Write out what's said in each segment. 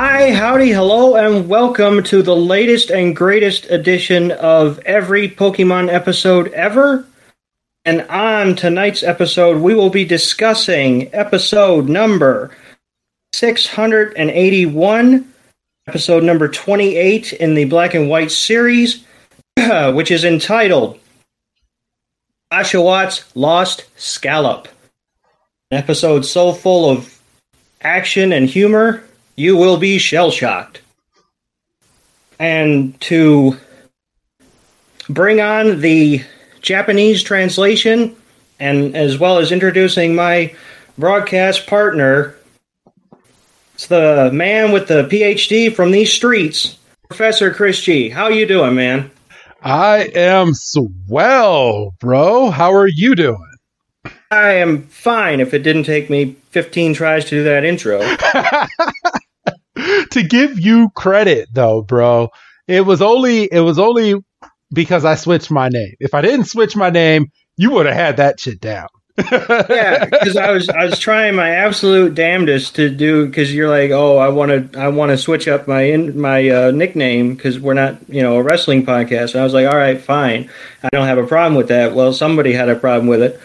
Hi, howdy, hello, and welcome to the latest and greatest edition of every Pokemon episode ever. And on tonight's episode, we will be discussing episode number 681, episode number 28 in the Black and White series, which is entitled Oshawott Lost Scallop. An episode so full of action and humor you will be shell shocked. And to bring on the Japanese translation, and as well as introducing my broadcast partner, it's the man with the PhD from these streets, Professor Chris G. How you doing, man? I am swell, bro. How are you doing? I am fine if it didn't take me 15 tries to do that intro. to give you credit though, bro, it was only it was only because I switched my name. If I didn't switch my name, you would have had that shit down. yeah, because I was I was trying my absolute damnedest to do because you're like, oh, I want to I want to switch up my in, my uh, nickname because we're not you know a wrestling podcast. And I was like, all right, fine, I don't have a problem with that. Well, somebody had a problem with it.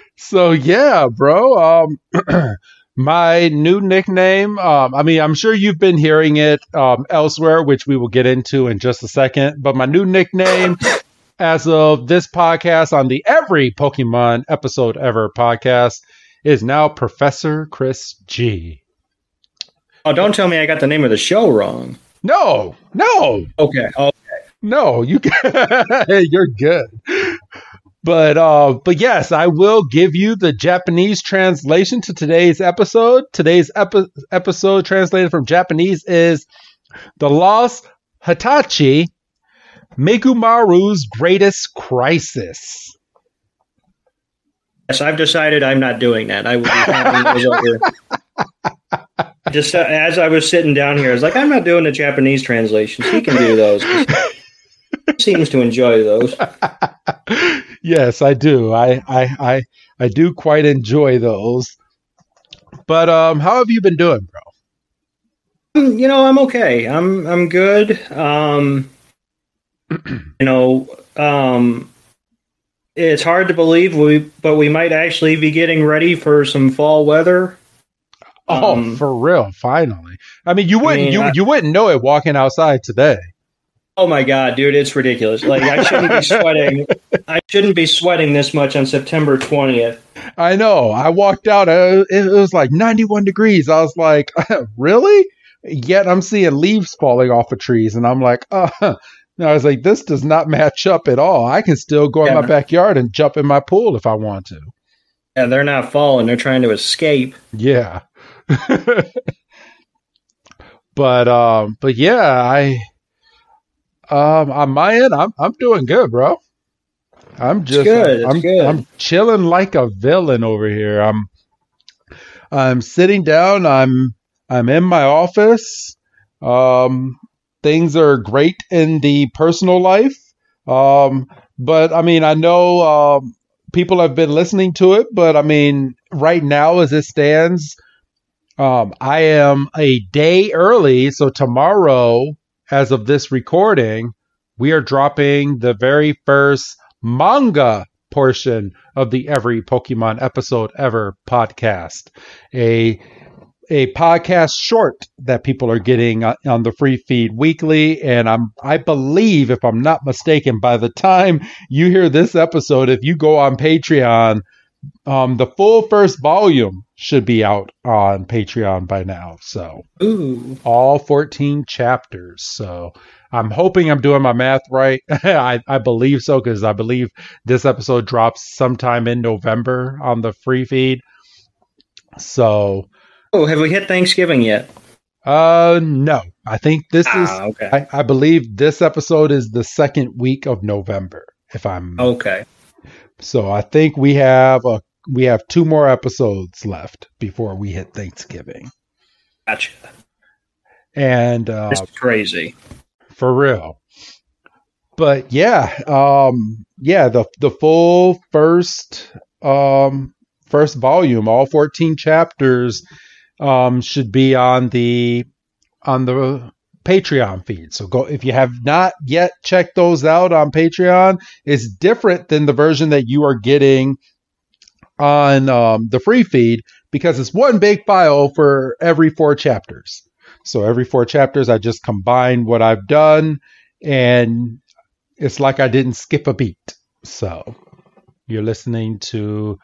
so yeah, bro. Um, my new nickname. Um, I mean, I'm sure you've been hearing it um, elsewhere, which we will get into in just a second. But my new nickname, as of this podcast on the Every Pokemon Episode Ever podcast, is now Professor Chris G. Oh, don't tell me I got the name of the show wrong. No, no. Okay. Okay. No, you. you're good. But uh, but yes, I will give you the Japanese translation to today's episode. Today's epi- episode translated from Japanese is "The Lost Hotachi, Mijumaru's Greatest Crisis." Yes, I've decided I'm not doing that. I will be having those over. Just uh, as I was sitting down here, I was like, I'm not doing the Japanese translations. He can do those. He seems to enjoy those. yes, I do. I, I I I do quite enjoy those. But um, how have you been doing, bro? Um, you know, I'm okay. I'm I'm good. Um, you know, um, it's hard to believe we, but we might actually be getting ready for some fall weather. Oh, um, for real! Finally, I mean, you wouldn't I mean, you I, you wouldn't know it walking outside today. Oh my god, dude, it's ridiculous. Like I shouldn't be sweating. I shouldn't be sweating this much on September 20th. I know. I walked out uh, it was like 91 degrees. I was like, "Really?" Yet I'm seeing leaves falling off of trees and I'm like, "Uh." I was like, "This does not match up at all. I can still go yeah. in my backyard and jump in my pool if I want to." Yeah, they're not falling. They're trying to escape. Yeah. but um but yeah, I um, on my end, I'm I'm doing good, bro. I'm just good. I'm, good. I'm chilling like a villain over here. I'm I'm sitting down. I'm I'm in my office. Um, things are great in the personal life. Um, but I mean, I know um, people have been listening to it, but I mean, right now as it stands, um, I am a day early. So tomorrow as of this recording, we are dropping the very first manga portion of the Every Pokemon Episode Ever podcast, a a podcast short that people are getting on the free feed weekly and I'm I believe if I'm not mistaken by the time you hear this episode if you go on Patreon um, the full first volume should be out on Patreon by now. So, Ooh. all 14 chapters. So, I'm hoping I'm doing my math right. I, I believe so because I believe this episode drops sometime in November on the free feed. So, oh, have we hit Thanksgiving yet? Uh, no. I think this ah, is. Okay. I, I believe this episode is the second week of November. If I'm okay. So I think we have a we have two more episodes left before we hit Thanksgiving. Gotcha. And uh, It's crazy. for real. But yeah, um, yeah, the the full first um, first volume, all fourteen chapters, um, should be on the on the Patreon feed. So go if you have not yet checked those out on Patreon, it's different than the version that you are getting on um, the free feed because it's one big file for every four chapters. So every four chapters, I just combine what I've done, and it's like I didn't skip a beat. So you're listening to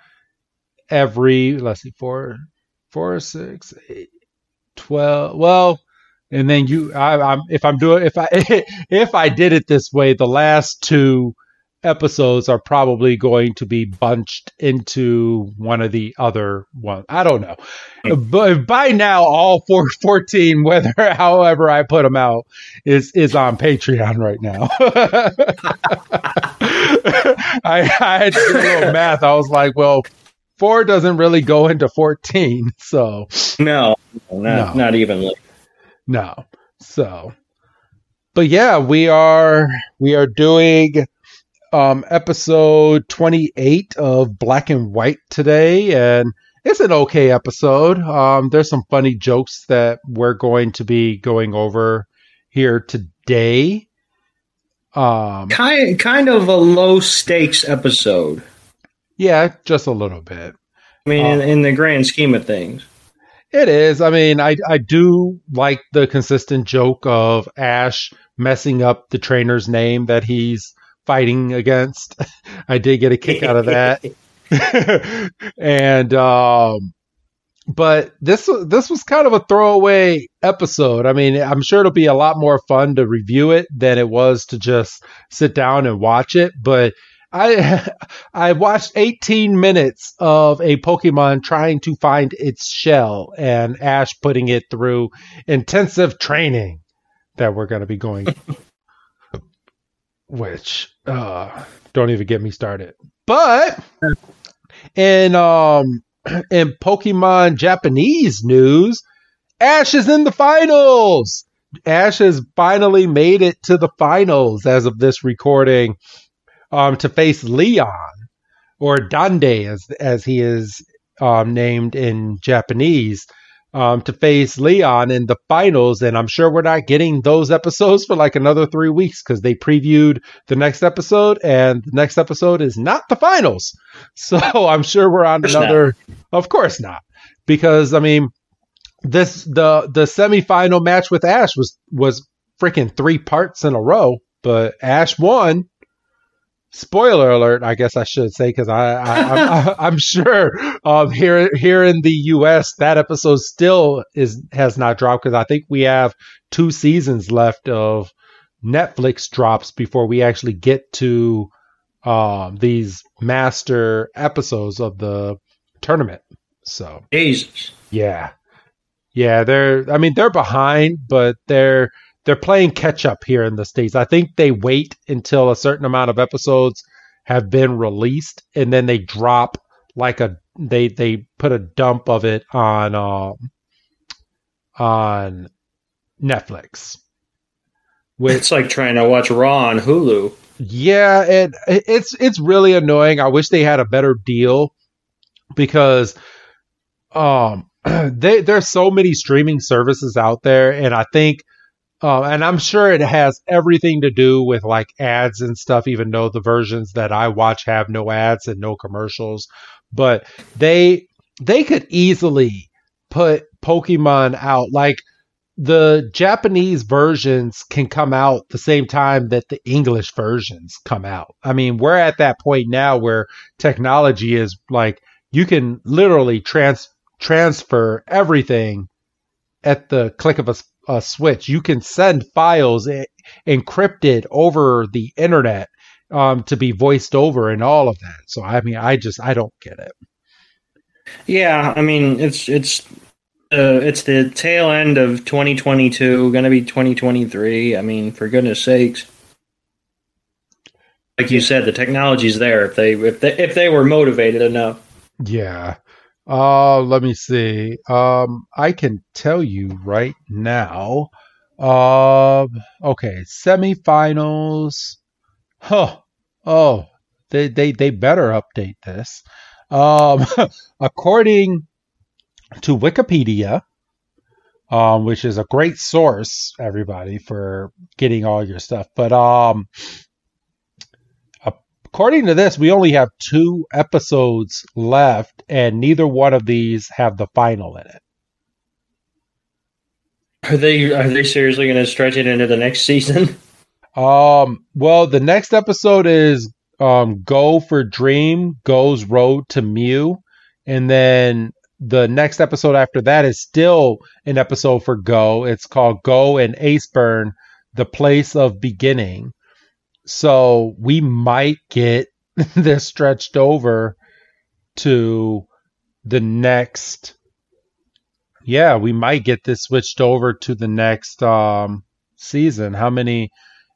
every let's see four, four, six, eight, twelve. Well, and then you, I, I'm if I'm doing if I if I did it this way, the last two episodes are probably going to be bunched into one of the other ones. I don't know. But by now, all four, 14, whether however I put them out, is is on Patreon right now. I, I had to do a little math. I was like, well, four doesn't really go into 14. So, No, not, No. not evenly. no. So, but yeah, we are we are doing um episode 28 of Black and White today and it's an okay episode. Um there's some funny jokes that we're going to be going over here today. Um Kind, kind of a low stakes episode. yeah, just a little bit. I mean, in, Oh. in the grand scheme of things. It is. I mean, I I do like the consistent joke of Ash messing up the trainer's name that he's fighting against. I did get a kick out of that. and um but this this was kind of a throwaway episode. I mean, I'm sure it'll be a lot more fun to review it than it was to just sit down and watch it, but I I watched 18 minutes of a Pokemon trying to find its shell and Ash putting it through intensive training that we're going to be going which uh don't even get me started. But in um in Pokemon Japanese news, Ash is in the finals. Ash has finally made it to the finals as of this recording um, to face Leon or Dande as as he is um, named in Japanese um, to face Leon in the finals, and I'm sure we're not getting those episodes for like another three weeks because they previewed the next episode, and the next episode is not the finals. So I'm sure we're on Of another. Of course not, because I mean, this the the semifinal match with Ash was was freaking three parts in a row, but Ash won spoiler alert i guess i should say because I, I, I'm, I'm sure um, here here in the us that episode still is has not dropped because i think we have two seasons left of netflix drops before we actually get to um, these master episodes of the tournament so Jesus. yeah yeah they're i mean they're behind but they're they're playing catch up here in the states. I think they wait until a certain amount of episodes have been released and then they drop like a they they put a dump of it on um on Netflix. Which It's like trying to watch Raw on Hulu. yeah, and it's it's really annoying. I wish they had a better deal because um they there's so many streaming services out there and I think Uh, and I'm sure it has everything to do with like ads and stuff, even though the versions that I watch have no ads and no commercials. But they they could easily put Pokemon out like the Japanese versions can come out the same time that the English versions come out. I mean, we're at that point now where technology is like you can literally trans transfer everything at the click of a, a switch. You can send files encrypted over the internet um, to be voiced over and all of that. So I mean, I just I don't get it. Yeah, I mean, it's it's uh, it's the tail end of 2022, going to be 2023. I mean, for goodness sakes. Like you said, the technology's there if they if they if they were motivated enough. Yeah. Uh let me see. Um I can tell you right now. Uh, okay, semifinals. Huh. Oh, they they they better update this. Um according to Wikipedia, um, which is a great source, everybody, for getting all your stuff. But um, according to this, we only have two episodes left, and neither one of these have the final in it. Are they are they seriously going to stretch it into the next season? Um. Well, the next episode is um, "Go for Dream Goes Road to Mew," and then the next episode after that is still an episode for Go. It's called Go and Aceburn, The Place of Beginning. So we might get this stretched over to the next yeah, we might get this switched over to the next um, season. How many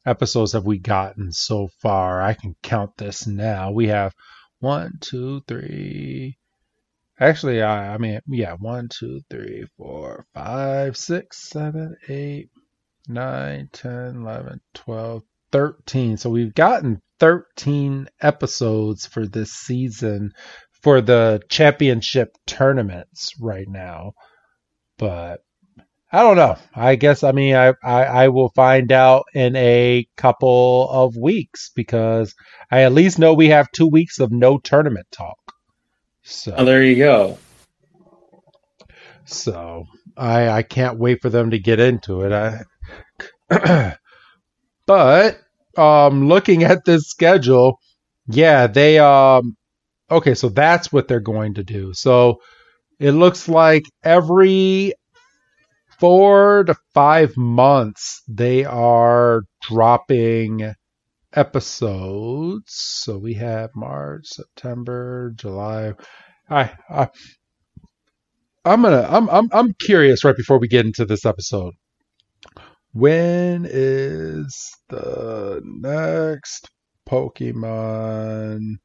episodes have we gotten so far? I can count this now. We have one, two, three, Actually, I, I mean, yeah, one, two, three, four, five, six, seven, eight, nine, ten, eleven, twelve, thirteen. So we've gotten 13 episodes for this season for the championship tournaments right now. But I don't know. I guess I mean I, I, I will find out in a couple of weeks because I at least know we have two weeks of no tournament talk. So oh, there you go. So I I can't wait for them to get into it. I but um looking at this schedule, yeah, they um okay, so that's what they're going to do. So it looks like every four to five months they are dropping episodes. So we have March, September, July. I, I I'm gonna I'm I'm I'm curious right before we get into this episode. When is the next Pokemon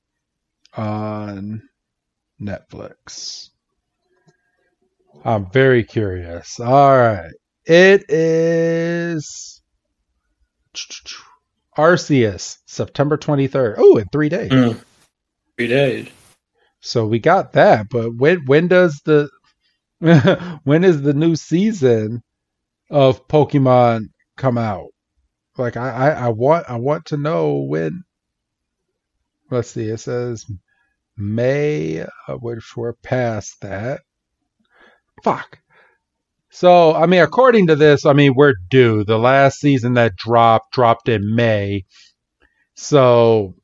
on Netflix? I'm very curious. All right. It is Arceus, September 23rd. Oh, in three days. Mm. Three days. So we got that, but when when does the when is the new season of Pokemon come out? Like I, I, I want I want to know when. Let's see. It says May, uh, which we're past that. Fuck. So, I mean, according to this, I mean, we're due. The last season that dropped dropped in May. So,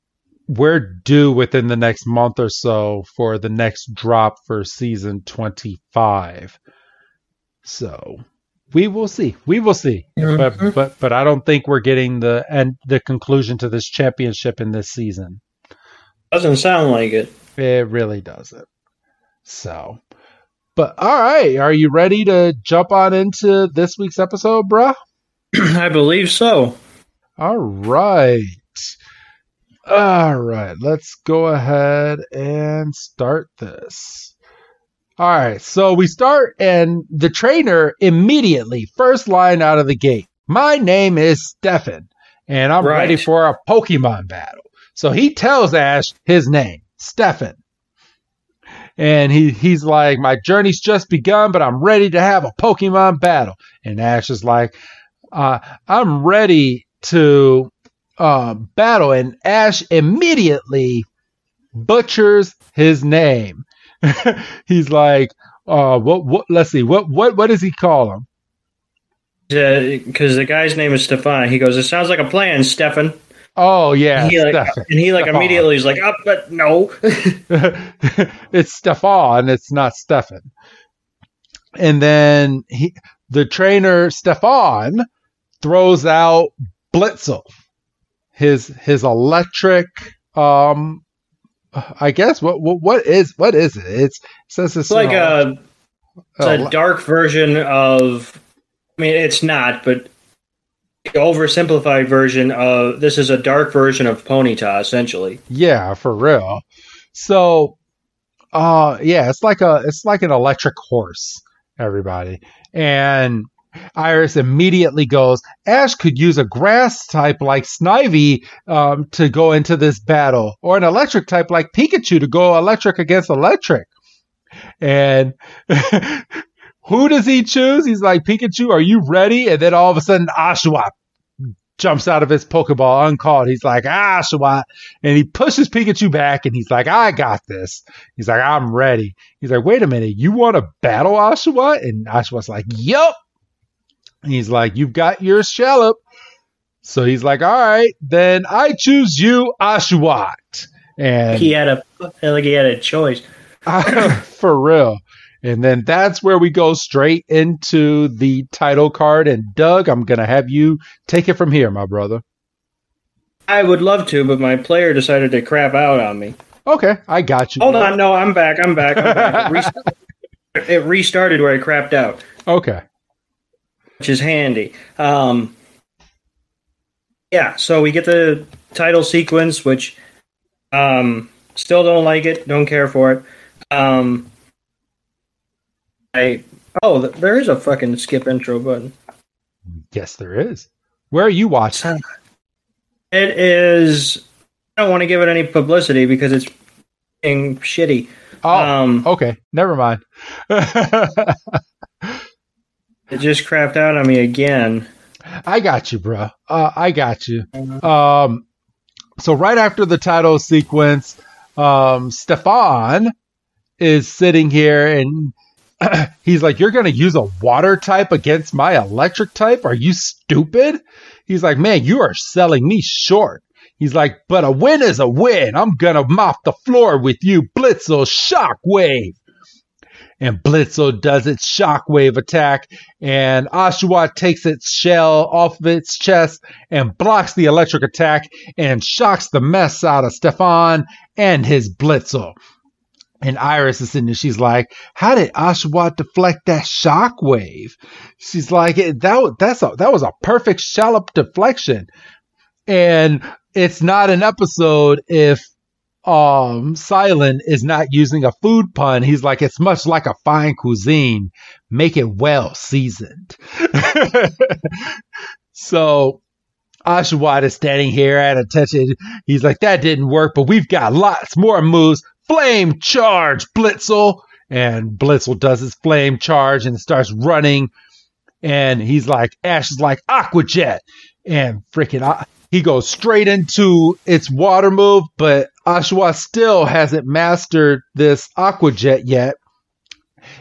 we're due within the next month or so for the next drop for season 25. So, we will see. We will see. Mm-hmm. But but but I don't think we're getting the end the conclusion to this championship in this season. Doesn't sound like it. It really doesn't. So, but all right, are you ready to jump on into this week's episode, bruh? I believe so. All right. All right, let's go ahead and start this. All right, so we start, and the trainer immediately, first line out of the gate. My name is Stefan, and I'm right. ready for a Pokemon battle. So he tells Ash his name, Stefan and he he's like, my journey's just begun, but I'm ready to have a Pokemon battle. And Ash is like, uh, I'm ready to uh, battle. And Ash immediately butchers his name. He's like, uh, what, what, let's see, what, what, what does he call him? Because the guy's name is Stefan. He goes, "It sounds like a plan, Stefan." Oh yeah, And he like, Stefan. and he like immediately is like, "Oh, but no." it's Stefan, it's not Stefan. And then he, the trainer Stefan throws out Blitzle, his his electric. Um, I guess what what what is what is it? It's it says it's It's like a, it's a dark version of. I mean, it's not, but the oversimplified version of this is a dark version of Ponyta, essentially. Yeah, for real. So, uh, yeah, it's like a it's like an electric horse, everybody. And Iris immediately goes, Ash could use a grass type like Snivy um, to go into this battle, or an electric type like Pikachu to go electric against electric. And who does he choose? He's like, Pikachu, are you ready? And then all of a sudden, Oshawott jumps out of his Pokeball uncalled. He's like, Oshawott. And he pushes Pikachu back and he's like, I got this. He's like, I'm ready. He's like, wait a minute, you want to battle Oshawott? And Oshawott's like, yup. He's like, you've got your Shellop. So he's like, all right, then I choose you, Oshawott. And He had a like he had a choice. for real. And then that's where we go straight into the title card. And Doug, I'm going to have you take it from here, my brother. I would love to, but my player decided to crap out on me. Okay, I got you. Hold on, no, I'm back. I'm back. I'm back. It, rest- it restarted where I crapped out, Okay. Which is handy. Um, yeah, so we get the title sequence, which um, still don't like it, don't care for it. Um, I oh, there is a fucking skip intro button. Yes, there is. Where are you watching? It is. I don't want to give it any publicity because it's shitty. Oh, Um, okay. Never mind. It just crapped out on me again. I got you, bro. Uh, I got you. Um, so right after the title sequence, um, Stefan is sitting here and he's like, "You're going to use a water type against my electric type? Are you stupid?" He's like, "Man, you are selling me short." He's like, "But a win is a win. I'm gonna mop the floor with you, Blitzle Shockwave." And Blitzle does its shockwave attack, and Oshawott takes its shell off of its chest and blocks the electric attack and shocks the mess out of Stefan and his Blitzle. And Iris is sitting there, she's like, How did Oshawott deflect that shockwave? She's like, that, that's a, that was a perfect shallop deflection. And it's not an episode if um Cilan is not using a food pun. He's like, it's much like a fine cuisine. Make it well seasoned. so Oshawott is standing here at attention. He's like, that didn't work, but we've got lots more moves. Flame charge, Blitzle. And Blitzle does his flame charge and starts running. And he's like, Ash is like, Aqua Jet. And freaking, uh, he goes straight into its water move, but Oshawott still hasn't mastered this Aqua Jet yet.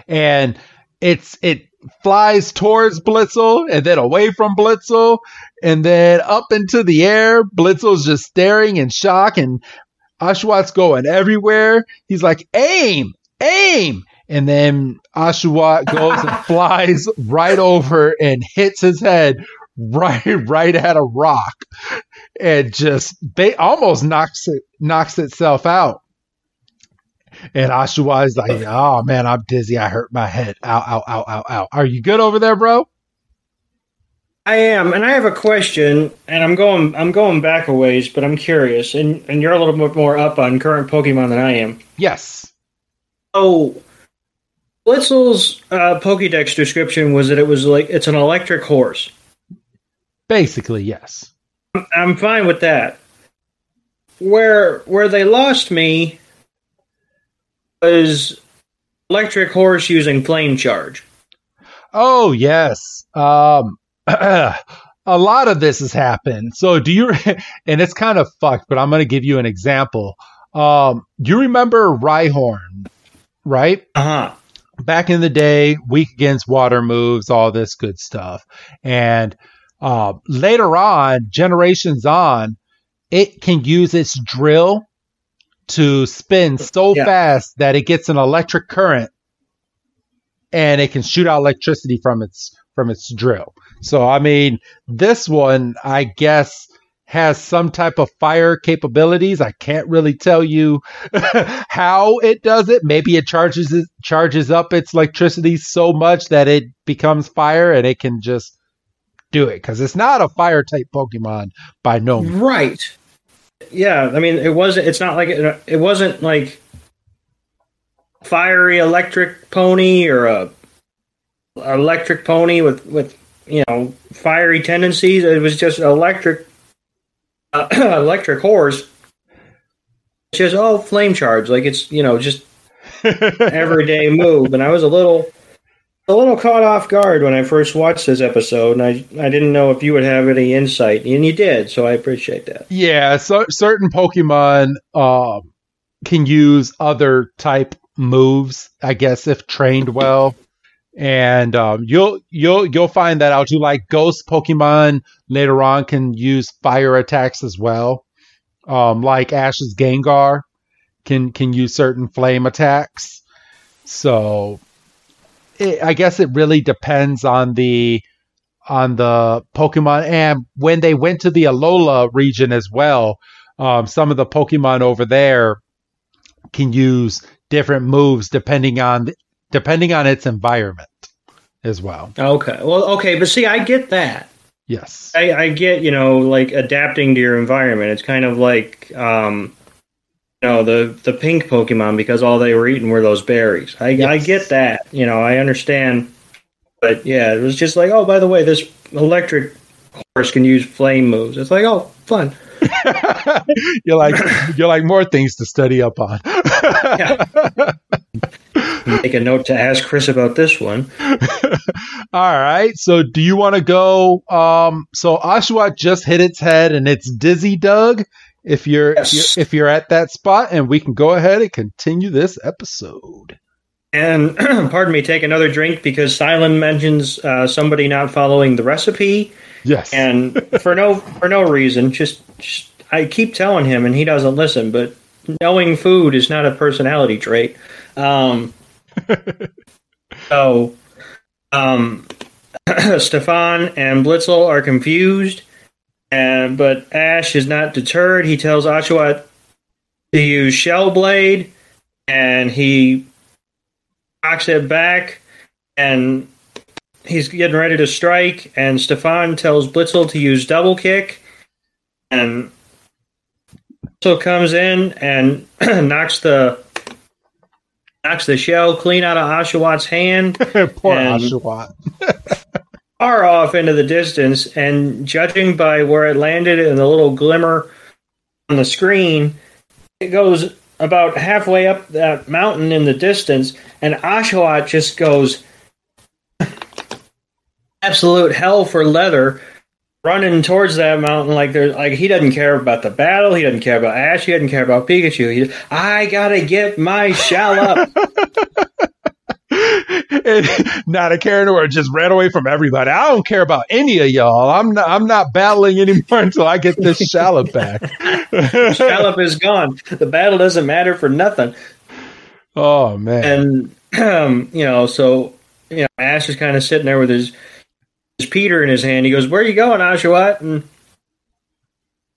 And it's, it flies towards Blitzle and then away from Blitzle and then up into the air. Blitzle's just staring in shock and Oshawott's going everywhere. He's like, aim, aim. And then Oshawott goes and flies right over and hits his head right, right at a rock and just ba- almost knocks it, knocks itself out. And Oshawott is like, oh man, I'm dizzy. I hurt my head. Ow, ow, ow, ow, ow. Are you good over there, bro? I am, and I have a question, and I'm going I'm going back a ways, but I'm curious, and and you're a little bit more up on current Pokemon than I am. Yes. Oh, Blitzle's uh, Pokédex description was that it was like it's an electric horse. Basically, yes. I'm fine with that. Where where they lost me was electric horse using flame charge. Oh, yes. Um, a lot of this has happened. So do you? And it's kind of fucked, but I'm going to give you an example. Um, do you remember Rhyhorn, right? Uh huh. Back in the day, weak against water moves, all this good stuff, and uh, later on, generations on, it can use its drill to spin so Yeah. fast that it gets an electric current and it can shoot out electricity from its from its drill. So I mean, this one I guess has some type of fire capabilities. I can't really tell you how it does it. Maybe it charges it charges up its electricity so much that it becomes fire and it can just do it cuz it's not a fire type Pokemon by no means. Right. Yeah, I mean, it wasn't. It's not like it, it wasn't like fiery electric pony or a electric pony with with you know fiery tendencies. It was just electric uh, electric horse. It's just oh flame charge, like it's you know just everyday move. And I was a little a little caught off guard when I first watched this episode, and I I didn't know if you would have any insight, and you did, so I appreciate that. Yeah, so certain Pokemon um, can use other type moves, I guess, if trained well. And um, you'll you'll you'll find that out too. Like Ghost Pokemon later on can use fire attacks as well. Um, like Ash's Gengar can can use certain flame attacks. So it, I guess it really depends on the on the Pokemon. And when they went to the Alola region as well, um, some of the Pokemon over there can use different moves depending on depending on its environment as well. Okay. Well, okay, but see, I get that. Yes. I, I get, you know, like adapting to your environment. It's kind of like, um, know, the the pink Pokemon because all they were eating were those berries. I I get that. You know, I understand. But yeah, it was just like, oh, by the way, this electric horse can use flame moves. It's like, oh, fun. you're like you're like more things to study up on. Make a note to ask Chris about this one. All right. So do you want to go um so Oshawott just hit its head and it's dizzy Doug if you're, Yes. if you're at that spot and we can go ahead and continue this episode. And pardon me, take another drink because Cilan mentions uh, somebody not following the recipe. Yes. and for no for no reason just, just i keep telling him and he doesn't listen but knowing food is not a personality trait um so um stefan and blitzle are confused and but ash is not deterred. He tells Oshawott to use shell blade and he knocks it back and he's getting ready to strike, and Stefan tells Blitzle to use double kick, and Blitzle comes in and knocks the knocks the shell clean out of Oshawott's hand, Poor and- Oshawott. far off into the distance, and judging by where it landed and the little glimmer on the screen, it goes about halfway up that mountain in the distance, and Oshawott just goes absolute hell for leather, running towards that mountain like there's like he doesn't care about the battle, he doesn't care about Ash, he doesn't care about Pikachu. He, I gotta get my shell up. not a care in the world, just ran away from everybody. I don't care about any of y'all. I'm not I'm not battling anymore until I get this shallop back. Shallop is gone. The battle doesn't matter for nothing. oh man. and um, you know, so you know, Ash is kind of sitting there with his his Peter in his hand. He goes, "Where are you going, Oshawott?" And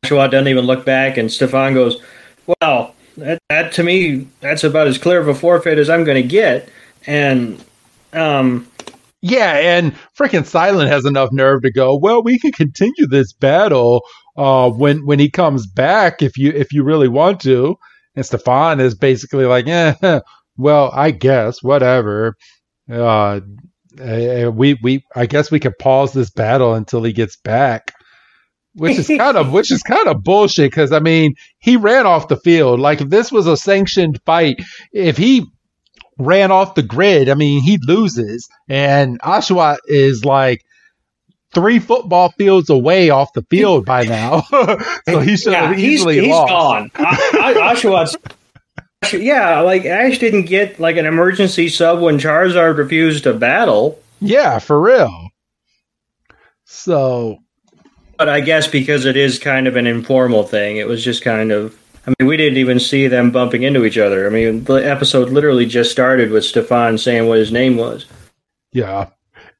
Oshawott doesn't even look back. And Stefan goes, "Well, that, that to me, that's about as clear of a forfeit as I'm going to get." And um, Yeah, and freaking Cilan has enough nerve to go, well, we can continue this battle uh when when he comes back if you if you really want to. And Stefan is basically like, eh, well, I guess, whatever. Uh eh, we we I guess we could pause this battle until he gets back. Which is kind of which is kind of bullshit because I mean he ran off the field like if this was a sanctioned fight if he ran off the grid, I mean, he loses. And Oshawott is like three football fields away off the field by now. so he should yeah, he's, easily he's lost. gone. Oshawott's yeah, like Ash didn't get like an emergency sub when Charizard refused to battle. Yeah, for real. So, But I guess because it is kind of an informal thing, it was just kind of. I mean, we didn't even see them bumping into each other. I mean, the episode literally just started with Stefan saying what his name was. yeah.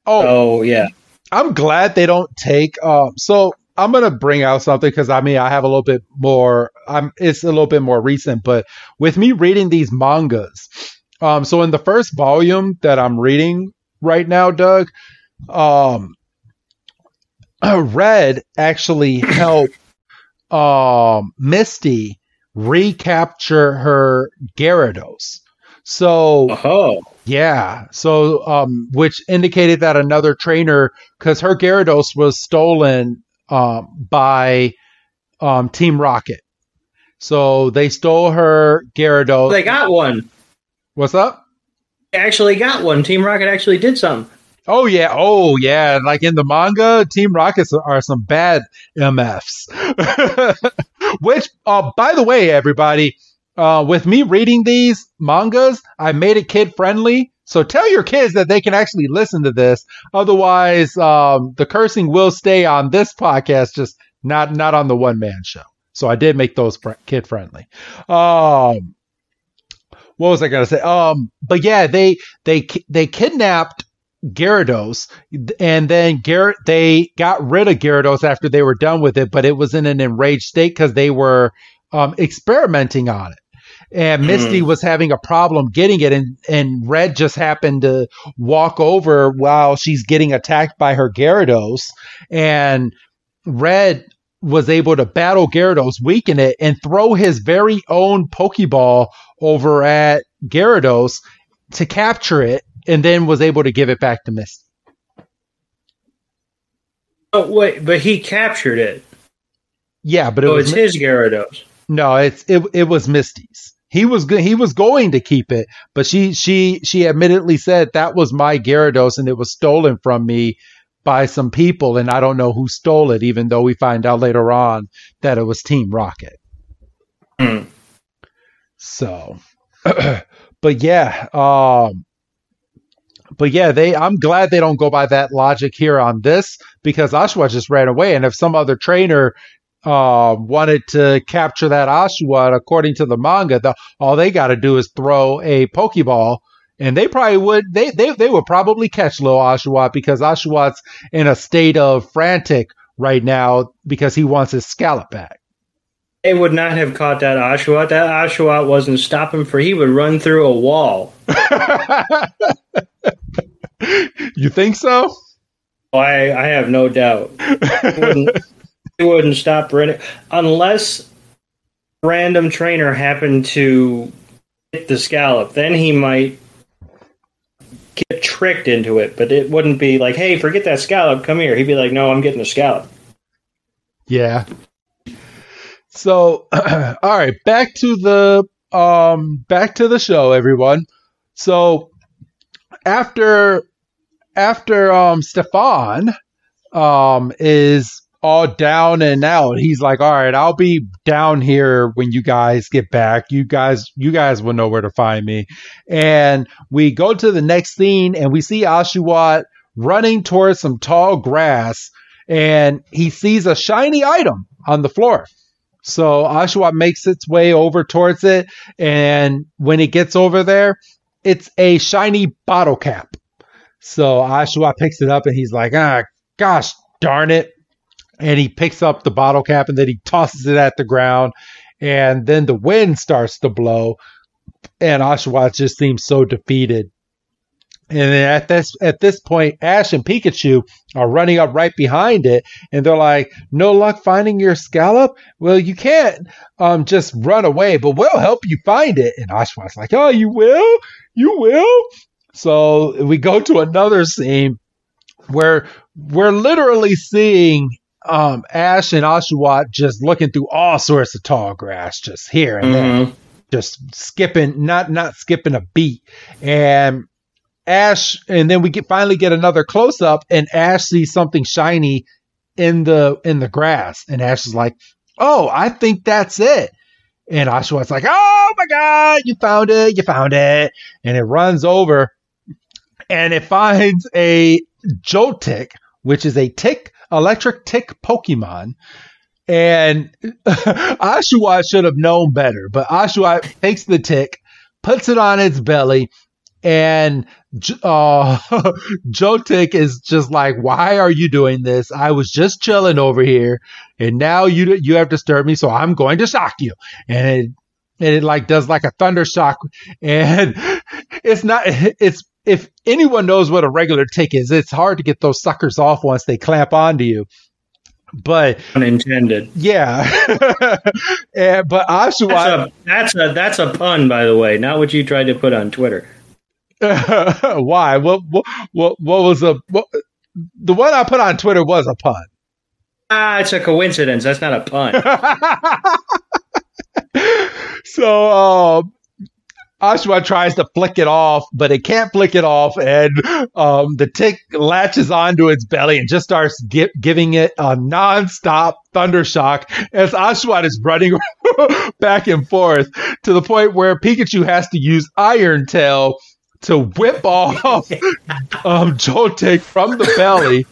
Oh, Oh, yeah. I'm glad they don't take. Um, so I'm gonna bring out something because I mean I have a little bit more. I'm it's a little bit more recent, but with me reading these mangas, um, so in the first volume that I'm reading right now, Doug, um, Red actually helped um Misty recapture her Gyarados. So Oh. yeah. So, um, which indicated that another trainer, because her Gyarados was stolen um, by um, Team Rocket. So they stole her Gyarados. They got one. What's up? They actually got one. Team Rocket actually did something. Oh yeah, oh yeah. Like in the manga, Team Rockets are some bad MFs. Which, uh, by the way, everybody, uh, with me reading these mangas, I made it kid friendly. So tell your kids that they can actually listen to this. Otherwise, um, the cursing will stay on this podcast, just not not on the one man show. So I did make those kid friendly. Um, what was I gonna say? Um, but yeah, they they they kidnapped Gyarados, and then Garrett they got rid of Gyarados after they were done with it, but it was in an enraged state because they were um, experimenting on it. And Misty was having a problem getting it, and, and Red just happened to walk over while she's getting attacked by her Gyarados, and Red was able to battle Gyarados, weaken it, and throw his very own Pokeball over at Gyarados to capture it, and then was able to give it back to Misty. Oh wait, but he captured it. Yeah, but it Oh, was it's his Gyarados. no, it's it it was Misty's. He was go- he was going to keep it, but she she she admittedly said that was my Gyarados and it was stolen from me by some people and I don't know who stole it. Even though we find out later on that it was Team Rocket. Hmm. So, but yeah, um, but yeah, they. I'm glad they don't go by that logic here on this because Oshawott just ran away, and if some other trainer uh, wanted to capture that Oshawott, according to the manga, the, all they got to do is throw a Pokeball. And they probably would. They they they would probably catch little Oshawott because Oshawott's in a state of frantic right now because he wants his scallop back. They would not have caught that Oshawott. That Oshawott wasn't stopping for he would run through a wall. you think so? I I have no doubt. He wouldn't, wouldn't stop any unless random trainer happened to hit the scallop. Then he might get tricked into it, but it wouldn't be like, "Hey, forget that scallop. Come here." He'd be like, "No, I'm getting a scallop." Yeah. So, all right, back to the um back to the show everyone. So, after after um Stefan um is all down and out, he's like, "All right, I'll be down here when you guys get back. You guys you guys will know where to find me." And we go to the next scene and we see Oshawott running towards some tall grass and he sees a shiny item on the floor. So Oshawott makes its way over towards it, and when it gets over there, it's a shiny bottle cap. So Oshawott picks it up and he's like, ah, gosh darn it. And he picks up the bottle cap and then he tosses it at the ground. And then the wind starts to blow. And Oshawott just seems so defeated. And then at this at this point, Ash and Pikachu are running up right behind it, and they're like, "No luck finding your scallop? Well, you can't um just run away, but we'll help you find it." And Oshawott's like, "Oh, you will? You will?" So we go to another scene where we're literally seeing um Ash and Oshawott just looking through all sorts of tall grass, just here and there Mhm. just skipping not not skipping a beat and Ash, and then we get finally get another close up, and Ash sees something shiny in the in the grass, and Ash is like, "Oh, I think that's it." And Oshawott like, "Oh my god, you found it! You found it!" And it runs over, and it finds a Joltik, which is a tick electric tick Pokemon. And Oshawott should have known better, but Oshawott takes the tick, puts it on its belly, and uh, Joltik is just like, "Why are you doing this? I was just chilling over here, and now you you have disturbed me, so I'm going to shock you." And it, and it like does like a thunder shock, and it's not it's if anyone knows what a regular tick is, it's hard to get those suckers off once they clamp onto you. But unintended, yeah. and, but Oshawott, that's a, that's a that's a pun, by the way, not what you tried to put on Twitter. Why? What, what? What? What was a? What, the one I put on Twitter was a pun. Ah, it's a coincidence. That's not a pun. so, um, tries to flick it off, but it can't flick it off, and um, the tick latches onto its belly and just starts gi- giving it a non-stop thunder shock as Oshawott is running back and forth to the point where Pikachu has to use Iron Tail to whip off um, from the belly,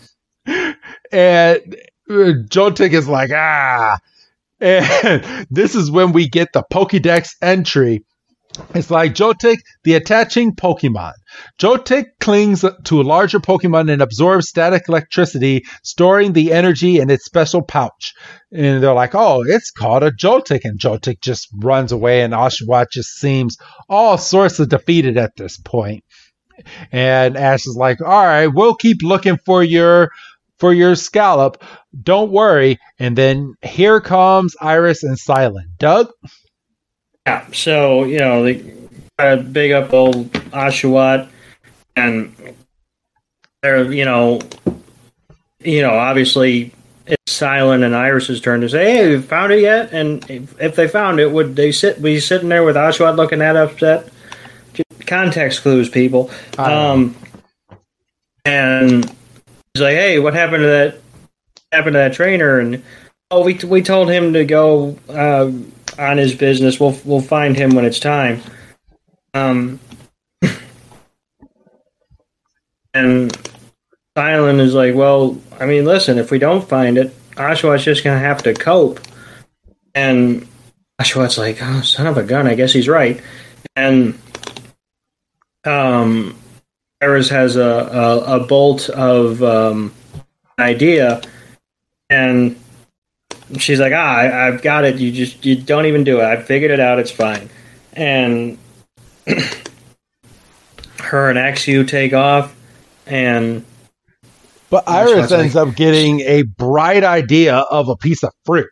and uh, Joltik is like, ah. And this is when we get the Pokedex entry it's like Joltik, the attaching Pokemon. Joltik clings to a larger Pokemon and absorbs static electricity, storing the energy in its special pouch. And they're like, oh, it's called a Joltik. And Joltik just runs away, and Oshawott just seems all sorts of defeated at this point. And Ash is like, all right, we'll keep looking for your for your scallop. Don't worry. And then here comes Iris and Cilan. Doug? Yeah, so you know, they to big up old Oshawott, and they're you know, you know, obviously it's Cilan and Iris's turn to say, "Hey, we found it yet?" And if, if they found it, would they sit be sitting there with Oshawott looking that upset? Context clues, people. Um, and he's like, "Hey, what happened to that? Happened to that trainer?" And oh, we we told him to go. Uh, on his business. We'll we'll find him when it's time. Um, and Cilan is like, well, I mean, listen, if we don't find it, Oshawott's just gonna have to cope. And Oshawott's like, oh, son of a gun, I guess he's right. And um, Iris has a, a, a bolt of um, idea, and she's like, ah, I, have got it. You just you don't even do it. I figured it out. It's fine. And her and Axew take off, and but Iris ends up getting a bright idea of a piece of fruit.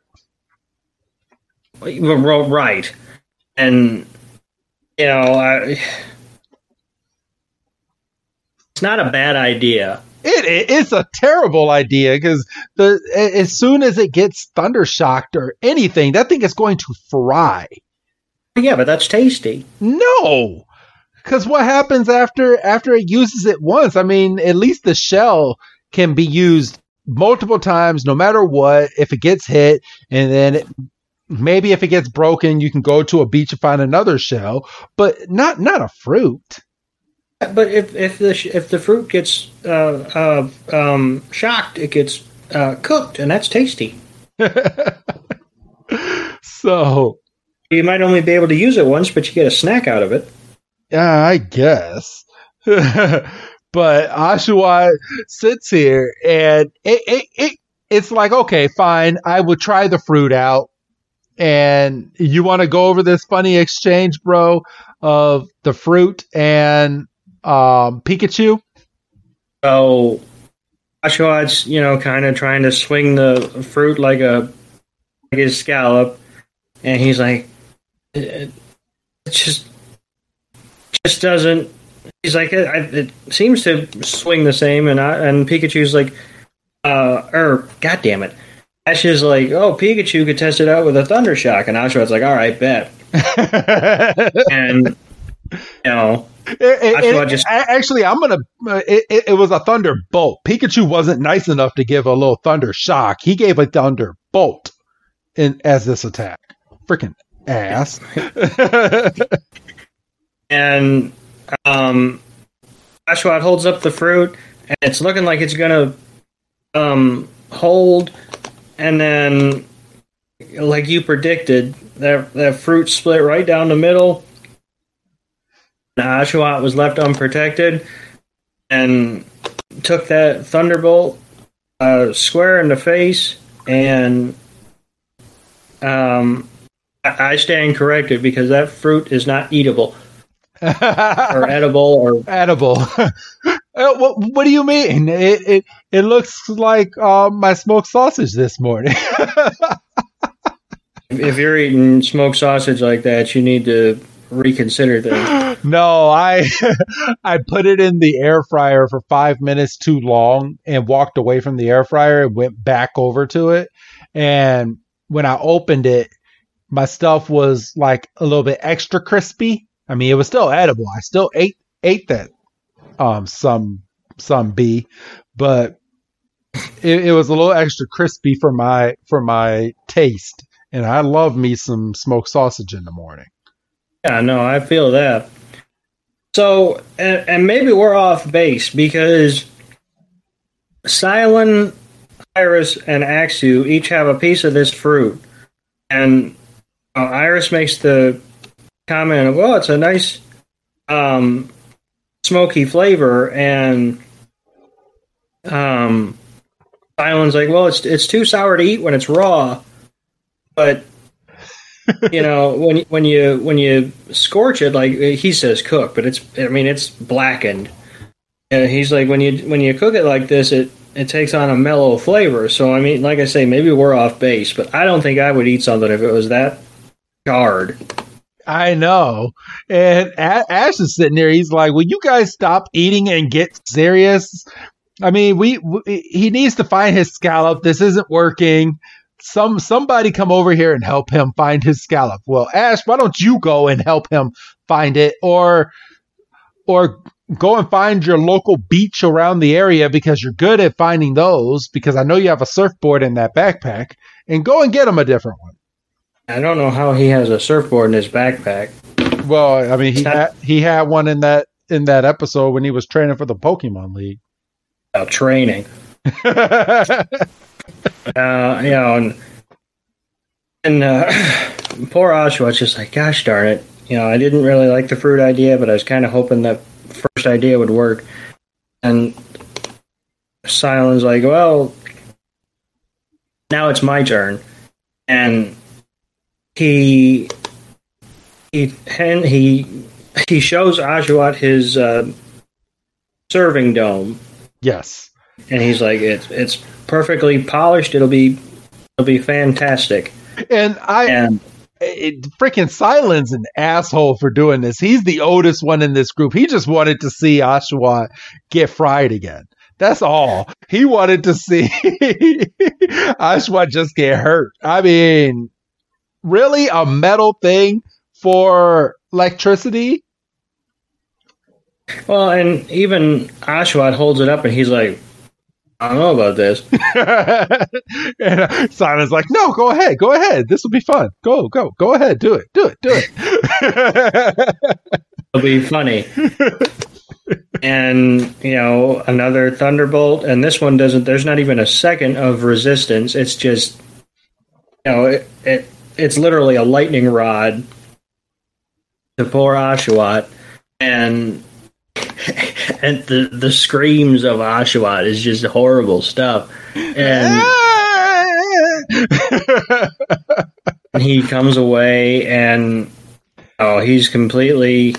Right, and you know, I, it's not a bad idea it, it's a terrible idea because the as soon as it gets thunder shocked or anything, that thing is going to fry. Yeah, but that's tasty. No, because what happens after after it uses it once? I mean, at least the shell can be used multiple times, no matter what. If it gets hit, and then it, maybe if it gets broken, you can go to a beach and find another shell, but not not a fruit. But if if the if the fruit gets uh, uh, um, shocked, it gets uh, cooked, and that's tasty. so you might only be able to use it once, but you get a snack out of it. Yeah, I guess. but Oshawott sits here, and it, it, it it's like okay, fine. I will try the fruit out. And you want to go over this funny exchange, bro, of the fruit and um, Pikachu. So Oshawott's, you know, kind of trying to swing the fruit like a like his scallop, and he's like, it, it just just doesn't. He's like, it, it, seems to swing the same, and I, and Pikachu's like, uh, or God damn it. Ash is like, oh, Pikachu could test it out with a Thunder Shock, and Oshawott's like, all right, bet. and You know, It- it- it- just- actually, I'm gonna. Uh, it, it, it was a thunderbolt. Pikachu wasn't nice enough to give a little thunder shock. He gave a thunderbolt in as this attack. Freaking ass. and um, Oshawott holds up the fruit, and it's looking like it's gonna um, hold, and then, like you predicted, that that fruit split right down the middle. And Oshawott was left unprotected, and took that thunderbolt uh, square in the face, and um, I stand corrected because that fruit is not eatable or edible or Edible. Uh, what, what do you mean? It it, it looks like uh, my smoked sausage this morning. if you're eating smoked sausage like that, you need to reconsider things. no, I I put it in the air fryer for five minutes too long and walked away from the air fryer and went back over to it. And when I opened it, my stuff was like a little bit extra crispy. I mean, it was still edible. I still ate ate that um some some bee, but it, it was a little extra crispy for my for my taste. And I love me some smoked sausage in the morning. Yeah, no, I feel that. So, and, and maybe we're off base because Cilan, Iris, and Axew each have a piece of this fruit. And uh, Iris makes the comment, of, well, it's a nice um, smoky flavor. And um, Cilan's like, well, it's, it's too sour to eat when it's raw. But you know when when you when you scorch it like he says cook but it's i mean it's blackened and he's like when you when you cook it like this it it takes on a mellow flavor so i mean like i say maybe we're off base but i don't think i would eat something if it was that charred I know. And Ash is sitting there. He's like, "Will you guys stop eating and get serious?" I mean, we, we he needs to find his scallop. This isn't working. Some somebody come over here and help him find his scallop. Well, Ash, why don't you go and help him find it, or or go and find your local beach around the area because you're good at finding those. Because I know you have a surfboard in that backpack, and go and get him a different one. I don't know how he has a surfboard in his backpack Well, I mean, he had, he had one in that in that episode when he was training for the Pokemon League. about training uh, you know, and and uh, poor Oshawott's just like, gosh darn it, you know, I didn't really like the fruit idea, but I was kind of hoping that first idea would work. And Cilan's like, well, now it's my turn, and he he and he he shows Oshawott his uh, serving dome yes, and he's like, "It's it's perfectly polished. It'll be it'll be fantastic." and I And it, freaking Cilan's an asshole for doing this. He's the oldest one in this group. He just wanted to see Oshawott get fried again. That's all. He wanted to see Oshawott just get hurt. I mean, really, a metal thing for electricity? well, and even Oshawott holds it up, and he's like, "I don't know about this." and uh, Simon's like, no, go ahead, go ahead. This will be fun. Go, go, go ahead, do it, do it, do it. It'll be funny. and you know, another thunderbolt, and this one doesn't. There's not even a second of resistance. It's just, you know, it, it it's literally a lightning rod to poor Oshawott, and and the the screams of Oshawott is just horrible stuff. And he comes away, and oh, he's completely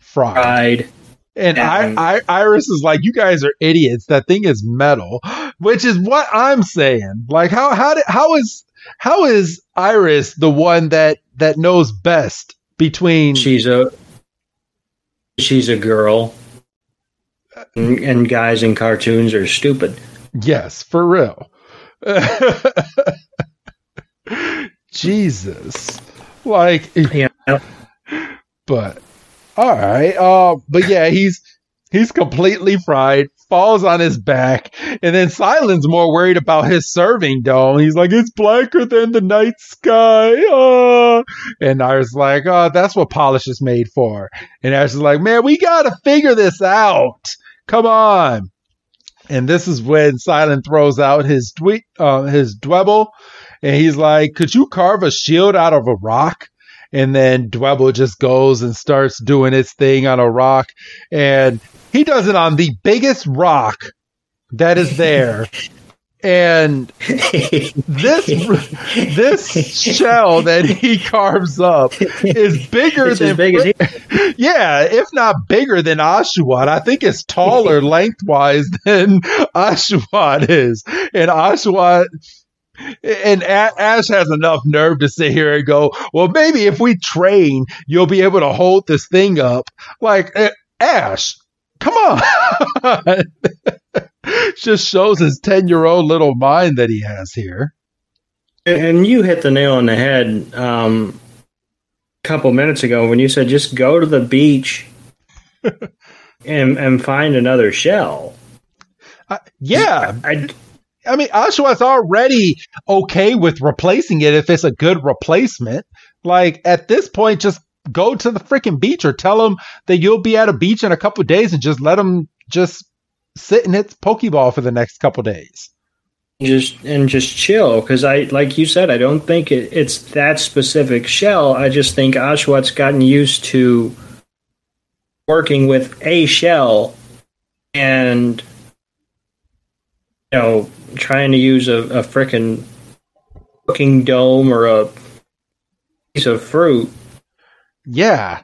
Fried. fried. And And- I, I, Iris is like, you guys are idiots. That thing is metal, which is what I'm saying. Like, how, how did, how is, how is Iris the one that, that knows best between, She's a she's a girl, and, and guys in cartoons are stupid. yes, for real. Jesus. Like, Yeah, but All right. Uh, but yeah, he's he's completely fried, falls on his back, and then Cilan's more worried about his serving dome. He's like, "It's blacker than the night sky." Uh. And I was like, "Oh, that's what polish is made for." And Ash is like, "Man, we gotta figure this out. Come on." And this is when Silent throws out his dwe- uh, his dwebble, and he's like, "Could you carve a shield out of a rock?" And then Dwebble just goes and starts doing its thing on a rock. And he does it on the biggest rock that is there. and this this shell that he carves up is bigger It's than big he- yeah, if not bigger than Oshawott. I think it's taller lengthwise than Oshawott is. And Oshawott and A- Ash has enough nerve to sit here and go, well, maybe if we train, you'll be able to hold this thing up. Like, eh, Ash, come on. Just shows his 10 year old little mind that he has here. And you hit the nail on the head um, a couple minutes ago when you said just go to the beach and and find another shell. Uh, yeah, I, I mean, Oshawott's already okay with replacing it if it's a good replacement. Like at this point, just go to the freaking beach or tell them that you'll be at a beach in a couple days and just let them just sit and hit Pokeball for the next couple days. just and just chill because I like you said I don't think it, it's that specific shell. I just think Oshawott gotten used to working with a shell and you know trying to use a, a frickin' cooking dome or a piece of fruit. Yeah.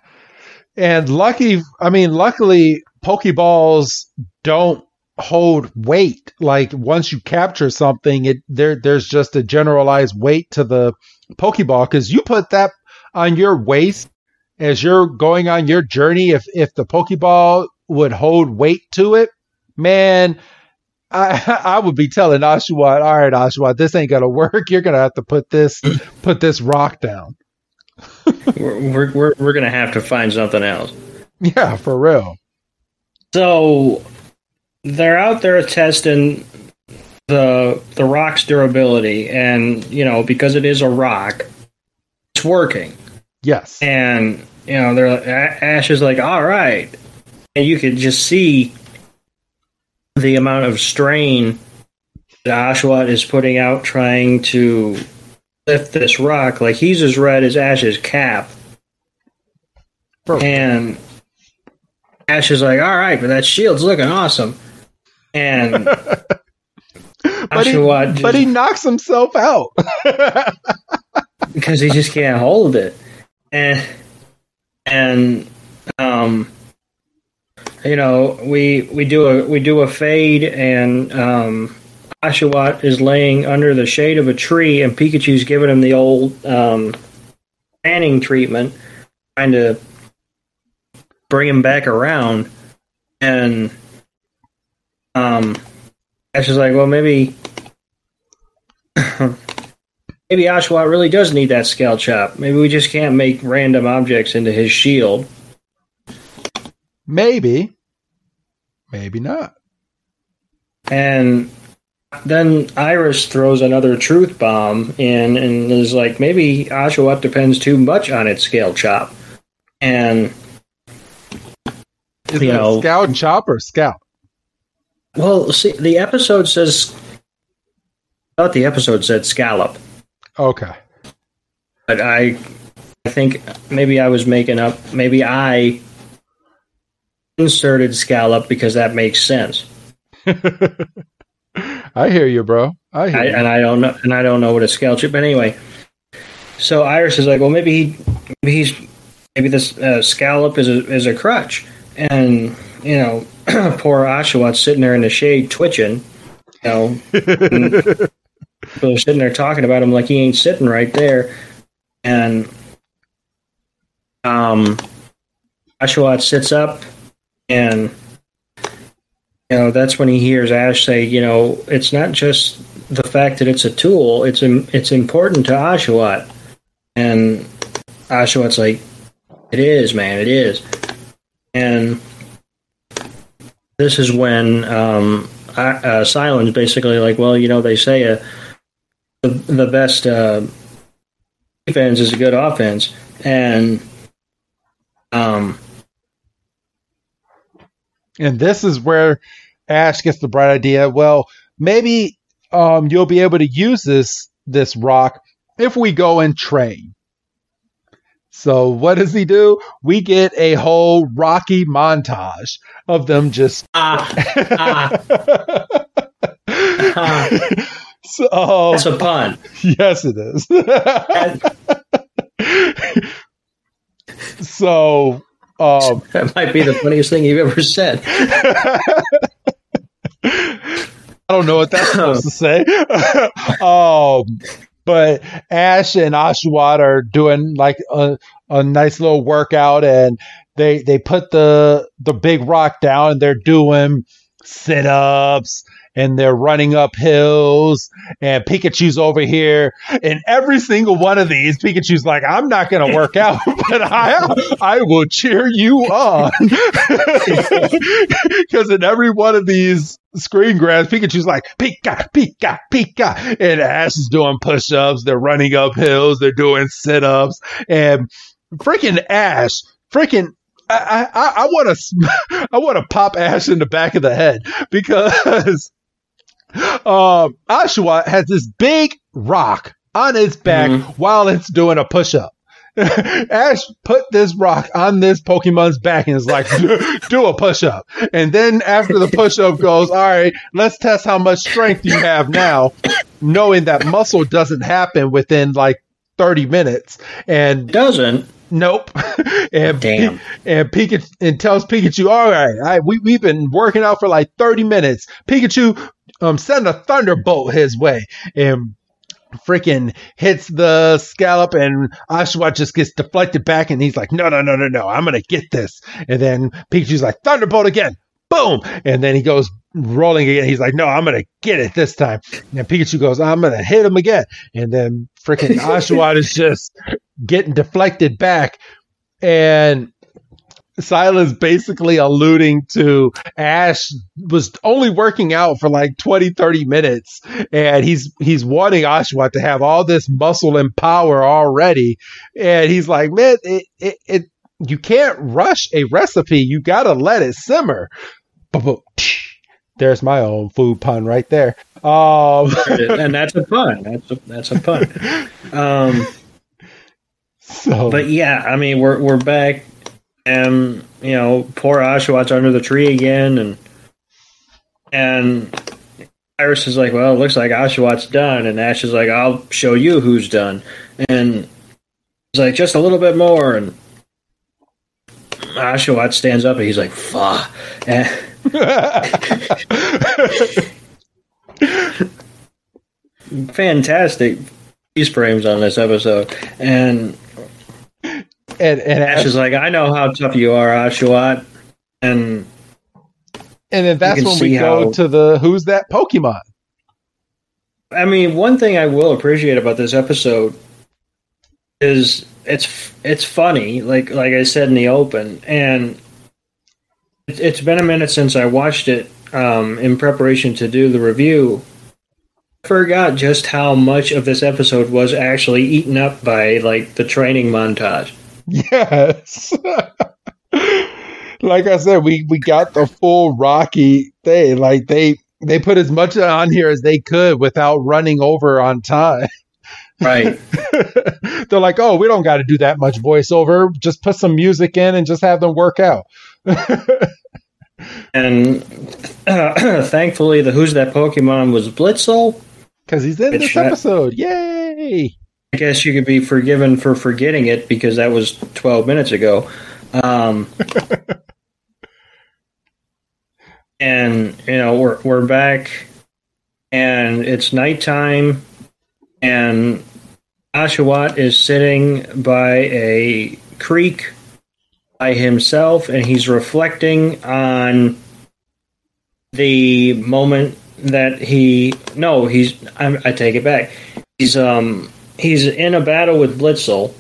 And lucky, I mean, luckily, Pokeballs don't hold weight. Like once you capture something, it there there's just a generalized weight to the Pokeball because you put that on your waist as you're going on your journey. If if the Pokeball would hold weight to it, man, I I would be telling Oshawott, all right, Oshawott, this ain't gonna work. You're gonna have to put this put this rock down. We're, we're, we're, to have to find something else. Yeah, for real. So they're out there testing the the rock's durability, and you know because it is a rock, it's working. Yes. And you know they're like, Ash is like, all right, and you could just see the amount of strain that Oshawott is putting out trying to lift this rock. Like he's as red as Ash's cap. Perfect. And Ash is like, all right, but that shield's looking awesome. And but, he, Oshawott but he knocks himself out. because he just can't hold it. And and um you know, we we do a we do a fade and um Oshawott is laying under the shade of a tree and Pikachu's giving him the old um fanning treatment, trying to bring him back around and um Ash is like, well maybe maybe Oshawott really does need that scalchop. Maybe we just can't make random objects into his shield. Maybe. Maybe not. And then Iris throws another truth bomb in and is like, maybe Oshawott depends too much on its scalchop. And Is You it know- Scout and Chop or Scout? well, see, the episode says. I thought the episode said scallop, Okay. but I, I think maybe I was making up. Maybe I inserted scallop because that makes sense. I hear you, bro. I hear I, you. and I don't know, and I don't know what a scale chip. But anyway, so Iris is like, well, maybe he, maybe he's, maybe this uh, scallop is a is a crutch, and you know, poor Oshawott's sitting there in the shade twitching, you know, are sitting there talking about him like he ain't sitting right there, and um, Oshawott sits up, and you know that's when he hears Ash say, you know, it's not just the fact that it's a tool; it's it's important to Oshawott, and Oshawott's like, it is, man, it is, and this is when um, uh, Cilan's basically like, well, you know, they say uh, the, the best uh, defense is a good offense, and um, and this is where Ash gets the bright idea. Well, maybe um, you'll be able to use this this rock if we go and train. So what does he do? We get a whole Rocky montage of them just ah, ah. so that's a pun. Yes, it is. so um, that might be the funniest thing you've ever said. I don't know what that's supposed to say. um, but Ash and Oshawott are doing like a, a nice little workout, and they they put the the big rock down, and they're doing sit ups and they're running up hills and Pikachu's over here and every single one of these Pikachu's like I'm not going to work out but I I will cheer you on. Cuz in every one of these screen grabs Pikachu's like Pika Pika Pika and Ash is doing push-ups they're running up hills they're doing sit-ups and freaking Ash freaking I, I, I want to I want to pop Ash in the back of the head because um, Oshawott has this big rock on its back mm-hmm. while it's doing a push up. Ash put this rock on this Pokemon's back and is like, do a push up. And then after the push up goes, all right, let's test how much strength you have now, knowing that muscle doesn't happen within like 30 minutes. And doesn't. Nope. and Damn. and Pikachu and tells Pikachu, all right, all right, we we've been working out for like 30 minutes. Pikachu um send a thunderbolt his way. And freaking hits the scallop and Oshawott just gets deflected back and he's like, no, no, no, no, no, I'm going to get this. And then Pikachu's like, Thunderbolt again. Boom. And then he goes rolling again. He's like, no, I'm going to get it this time. And Pikachu goes, I'm going to hit him again. And then freaking Oshawott is just getting deflected back. And Cilan's basically alluding to Ash was only working out for like 20, 30 minutes. And he's he's wanting Oshawott to have all this muscle and power already. And he's like, man, it, it, it you can't rush a recipe. You gotta let it simmer. There's my own food pun right there. Um, and that's a pun. That's a, that's a pun. Um, so, but yeah, I mean, we're we're back, and you know, poor Oshawott's under the tree again, and and Iris is like, "Well, it looks like Oshawott's done," and Ash is like, "I'll show you who's done," and he's like, "Just a little bit more," and Oshawott stands up and he's like, "Fuck." Fantastic freeze frames on this episode, and and, and Ash is like, "I know how tough you are, Oshawott," and and then that's when we go how, to the who's that Pokemon. I mean, one thing I will appreciate about this episode is it's it's funny, like like I said in the open, and it's been a minute since I watched it um, in preparation to do the review. I forgot just how much of this episode was actually eaten up by like the training montage. Yes. like I said, we we got the full Rocky thing. Like they they put as much on here as they could without running over on time. Right. They're like, oh, we don't got to do that much voiceover. Just put some music in and just have them work out. and uh, thankfully, the Who's That Pokemon was Blitzle. Because he's in this episode. Yay! I guess you could be forgiven for forgetting it because that was 12 minutes ago. Um, and, you know, we're, we're back and it's nighttime and Oshawott is sitting by a creek by himself and he's reflecting on the moment that he no he's I, I take it back he's um he's in a battle with Blitzle,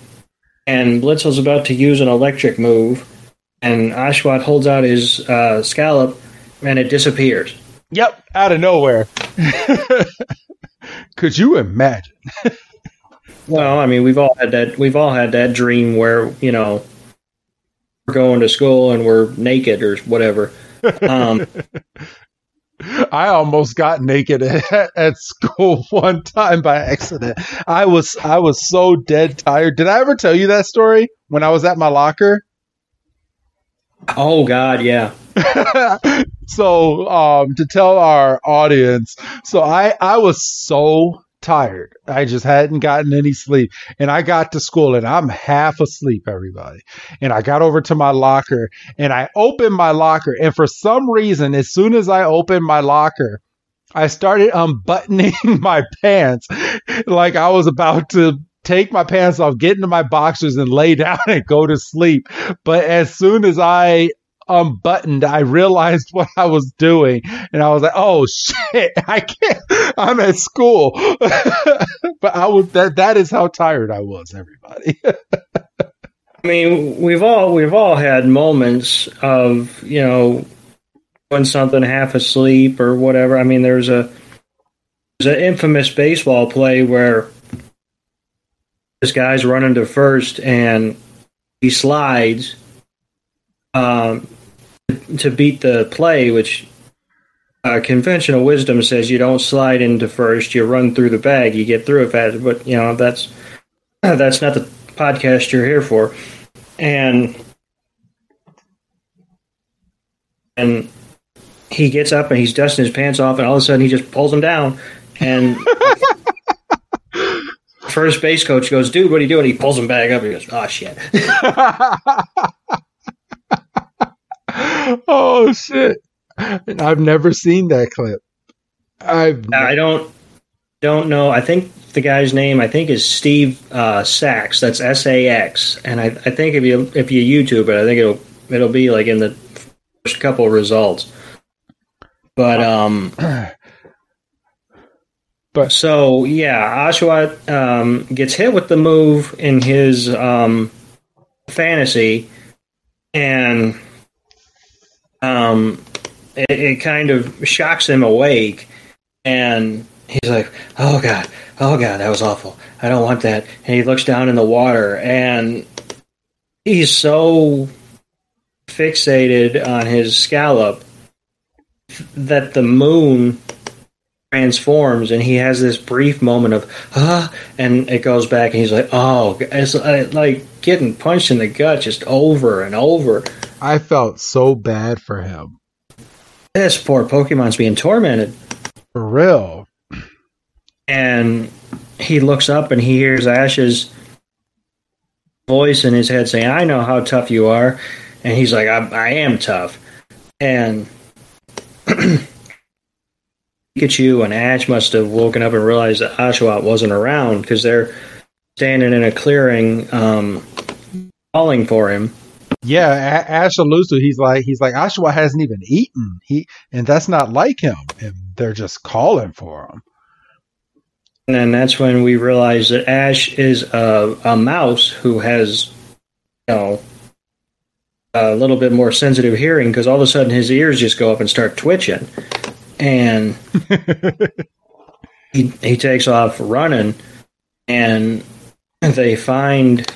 and Blitzle's about to use an electric move and Oshawott holds out his uh, scallop, and it disappears. Yep, out of nowhere. Could you imagine? Well, I mean, we've all had that. We've all had that dream where you know we're going to school and we're naked or whatever. Um, I almost got naked at, at, school one time by accident. I was I was so dead tired. Did I ever tell you that story when I was at my locker? Oh God, yeah. so um, to tell our audience, so I I was so tired. I just hadn't gotten any sleep. And I got to school and I'm half asleep, everybody. And I got over to my locker and I opened my locker. And for some reason, as soon as I opened my locker, I started unbuttoning my pants like I was about to take my pants off, get into my boxers, and lay down and go to sleep. But as soon as I unbuttoned, I realized what I was doing, and I was like, "Oh shit, I can't! I'm at school." but I was that. That is how tired I was. Everybody. I mean, we've all we've all had moments of you know when something half asleep or whatever. I mean, there's a there's an infamous baseball play where this guy's running to first and he slides um, to beat the play, which uh, conventional wisdom says you don't slide into first, you run through the bag, you get through it fast. But you know that's that's not the podcast you're here for, and and he gets up and he's dusting his pants off, and all of a sudden he just pulls them down, and. First base coach goes, dude, what are you doing? He pulls him back up. He goes, oh shit. oh shit! I've never seen that clip. I've I don't don't know. I think the guy's name I think is Steve uh, Sax. That's S A X. And I, I think if you if you YouTube it, I think it'll it'll be like in the first couple of results. But um. But so yeah, Oshawott um, gets hit with the move in his um, fantasy, and um, it, it kind of shocks him awake, and he's like, "Oh God, oh God, that was awful. I don't want that." And he looks down in the water, and he's so fixated on his scallop that the moon transforms and he has this brief moment of ah and it goes back and he's like oh it's like getting punched in the gut just over and over I felt so bad for him. This poor Pokemon's being tormented. For real. And he looks up and he hears Ash's voice in his head saying, I know how tough you are. And he's like, I, I am tough. And Pikachu and Ash must have woken up and realized that Oshawott wasn't around because they're standing in a clearing um, calling for him. Yeah, Ash alludes he's like he's like Oshawott hasn't even eaten. He and that's not like him. And they're just calling for him. And then that's when we realize that Ash is a, a mouse who has, you know, a little bit more sensitive hearing because all of a sudden his ears just go up and start twitching, and he he takes off running, and they find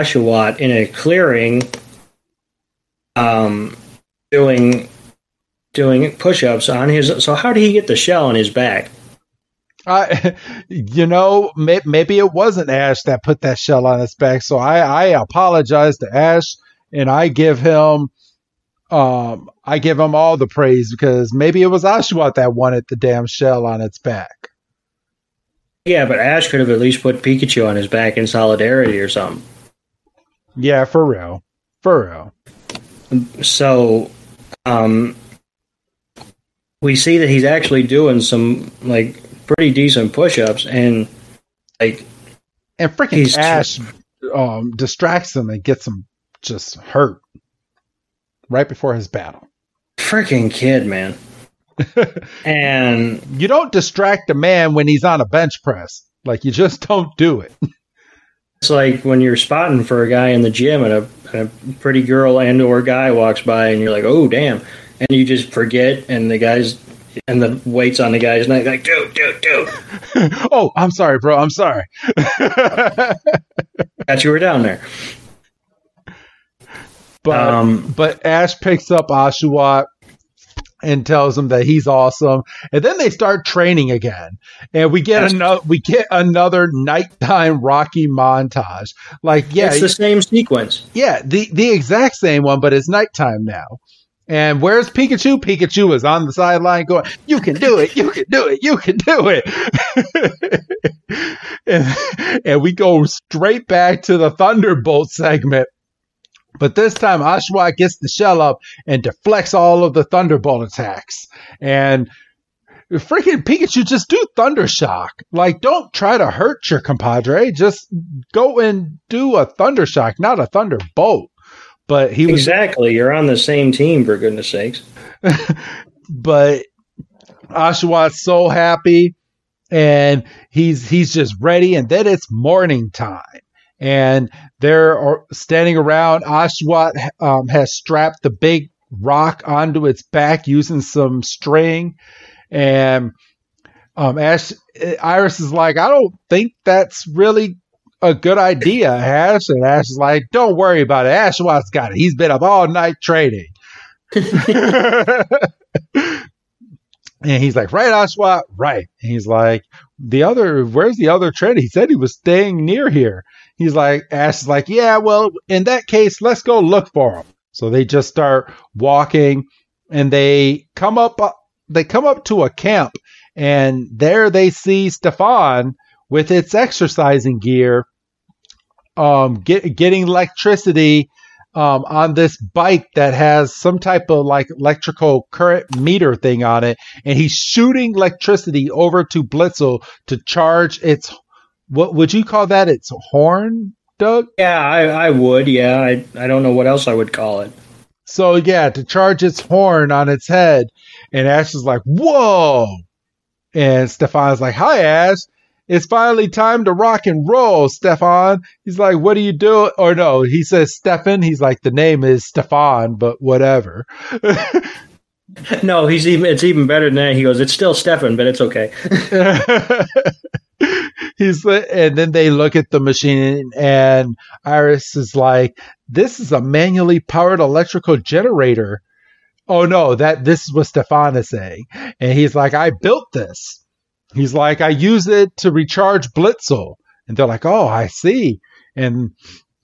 Oshawott in a clearing, um, doing doing push-ups on his. So how did he get the shell on his back? Uh, you know, may, maybe it wasn't Ash that put that shell on his back. So I, I apologize to Ash, and I give him, um, I give him all the praise because maybe it was Oshawott that wanted the damn shell on its back. Yeah, but Ash could have at least put Pikachu on his back in solidarity or something. Yeah, for real. For real. So, um, we see that he's actually doing some like pretty decent push-ups and like and freaking Ash um, distracts him and gets him just hurt right before his battle. Freaking kid, man. and you don't distract a man when he's on a bench press. Like you just don't do it. It's like when you're spotting for a guy in the gym and a, and a pretty girl and or guy walks by and you're like, oh damn, and you just forget and the guy's and the weights on the guy's neck like dude, dude, dude. oh, I'm sorry, bro. I'm sorry. That you were down there. But Um, but Ash picks up Oshawott and tells him that he's awesome, and then they start training again, and we get another we get another nighttime Rocky montage. Like yeah, it's the same sequence. yeah, the the exact same one, but it's nighttime now. And where's Pikachu? Pikachu is on the sideline going, "You can do it! You can do it! You can do it!" and, and we go straight back to the Thunderbolt segment. But this time, Oshawott gets the shell up and deflects all of the Thunderbolt attacks. And freaking Pikachu, just do Thunder Shock. Like, don't try to hurt your compadre. Just go and do a Thunder Shock, not a Thunderbolt. But he was Exactly. You're on the same team, for goodness sakes. but Oshawott's so happy and he's he's just ready and then it's morning time and they're standing around Oshawott um, has strapped the big rock onto its back using some string and um, Ash Iris is like I don't think that's really a good idea Ash and Ash is like don't worry about it Oshawott's got it he's been up all night training and he's like, right, Oshawott, right. And he's like, the other, where's the other trainer? He said he was staying near here. He's like, Ash is like, yeah, well, in that case, let's go look for him. So they just start walking and they come up, they come up to a camp and there they see Stefan with its exercising gear, um, get, getting electricity um, on this bike that has some type of like electrical current meter thing on it, and he's shooting electricity over to Blitzle to charge its what would you call that? Its horn, Doug? Yeah, I, I would. Yeah, I, I don't know what else I would call it. So yeah, to charge its horn on its head, and Ash is like, "Whoa!" And Stefan's like, "Hi, Ash." It's finally time to rock and roll, Stefan. He's like, what do you do? Or no, he says Stefan. He's like, the name is Stefan, but whatever. No, he's even. It's even better than that. He goes, "It's still Stefan, but it's okay." He's and then they look at the machine and Iris is like, "This is a manually powered electrical generator." Oh no, that this is what Stefan is saying, and he's like, "I built this." He's like, "I use it to recharge Blitzle," and they're like, "Oh, I see." And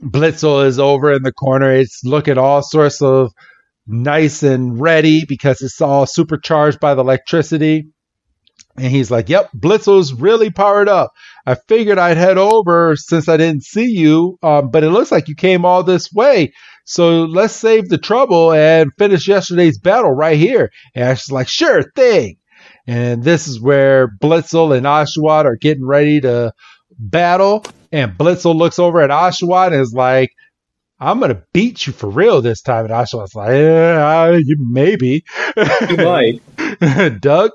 Blitzle is over in the corner. It's looking all sorts of nice and ready because it's all supercharged by the electricity. And he's like, Yep, Blitzle's really powered up. I figured I'd head over since I didn't see you, um, but it looks like you came all this way. So let's save the trouble and finish yesterday's battle right here. And Ash is like, Sure thing. And this is where Blitzle and Oshawott are getting ready to battle. And Blitzle looks over at Oshawott and is like, I'm gonna beat you for real this time. And Oshawott's like, yeah, you maybe. You might. Doug,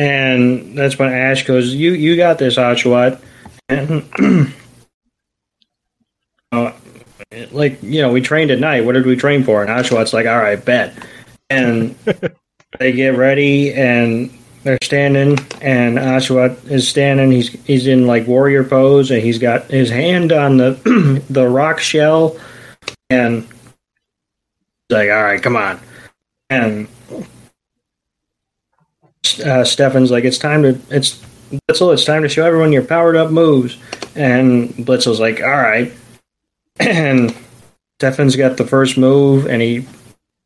And that's when Ash goes, "You you got this, Oshawott." And uh, like you know, we trained at night. What did we train for? And Oshawott's like, "All right, bet." And they get ready, and they're standing, and Oshawott is standing. He's he's in like warrior pose, and he's got his hand on the the rock shell, and he's like, "All right, come on." And uh, Stefan's like, it's time to, it's Blitzle, it's time to show everyone your powered up moves. And Blitzle's like, all right. And Stefan's got the first move, and he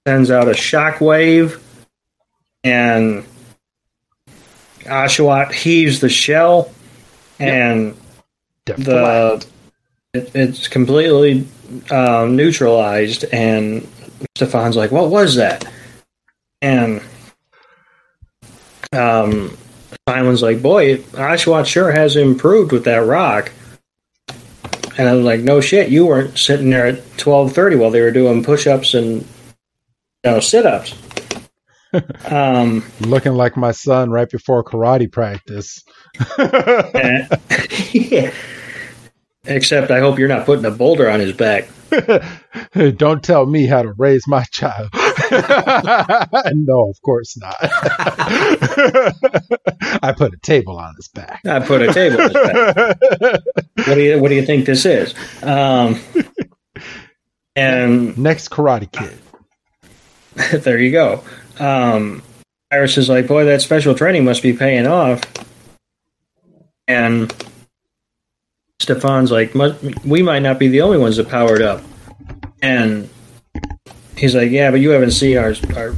sends out a shockwave, and Oshawott heaves the shell, and the it, it's completely um, neutralized. And Stefan's like, what was that? And um, Simon's like, boy, Oshawott sure has improved with that rock. And I'm like, no shit, you weren't sitting there at twelve thirty while they were doing push ups and you know sit ups. um, looking like my son right before karate practice. and, yeah. Except I hope you're not putting a boulder on his back. Don't tell me how to raise my child. no, of course not. I put a table on his back. I put a table on his back. What do you What do you think this is? Um, and Next Karate Kid. there you go. Um, Iris is like, boy, that special training must be paying off. And Stefan's like, we might not be the only ones that powered up. And he's like, yeah, but you haven't seen our, our you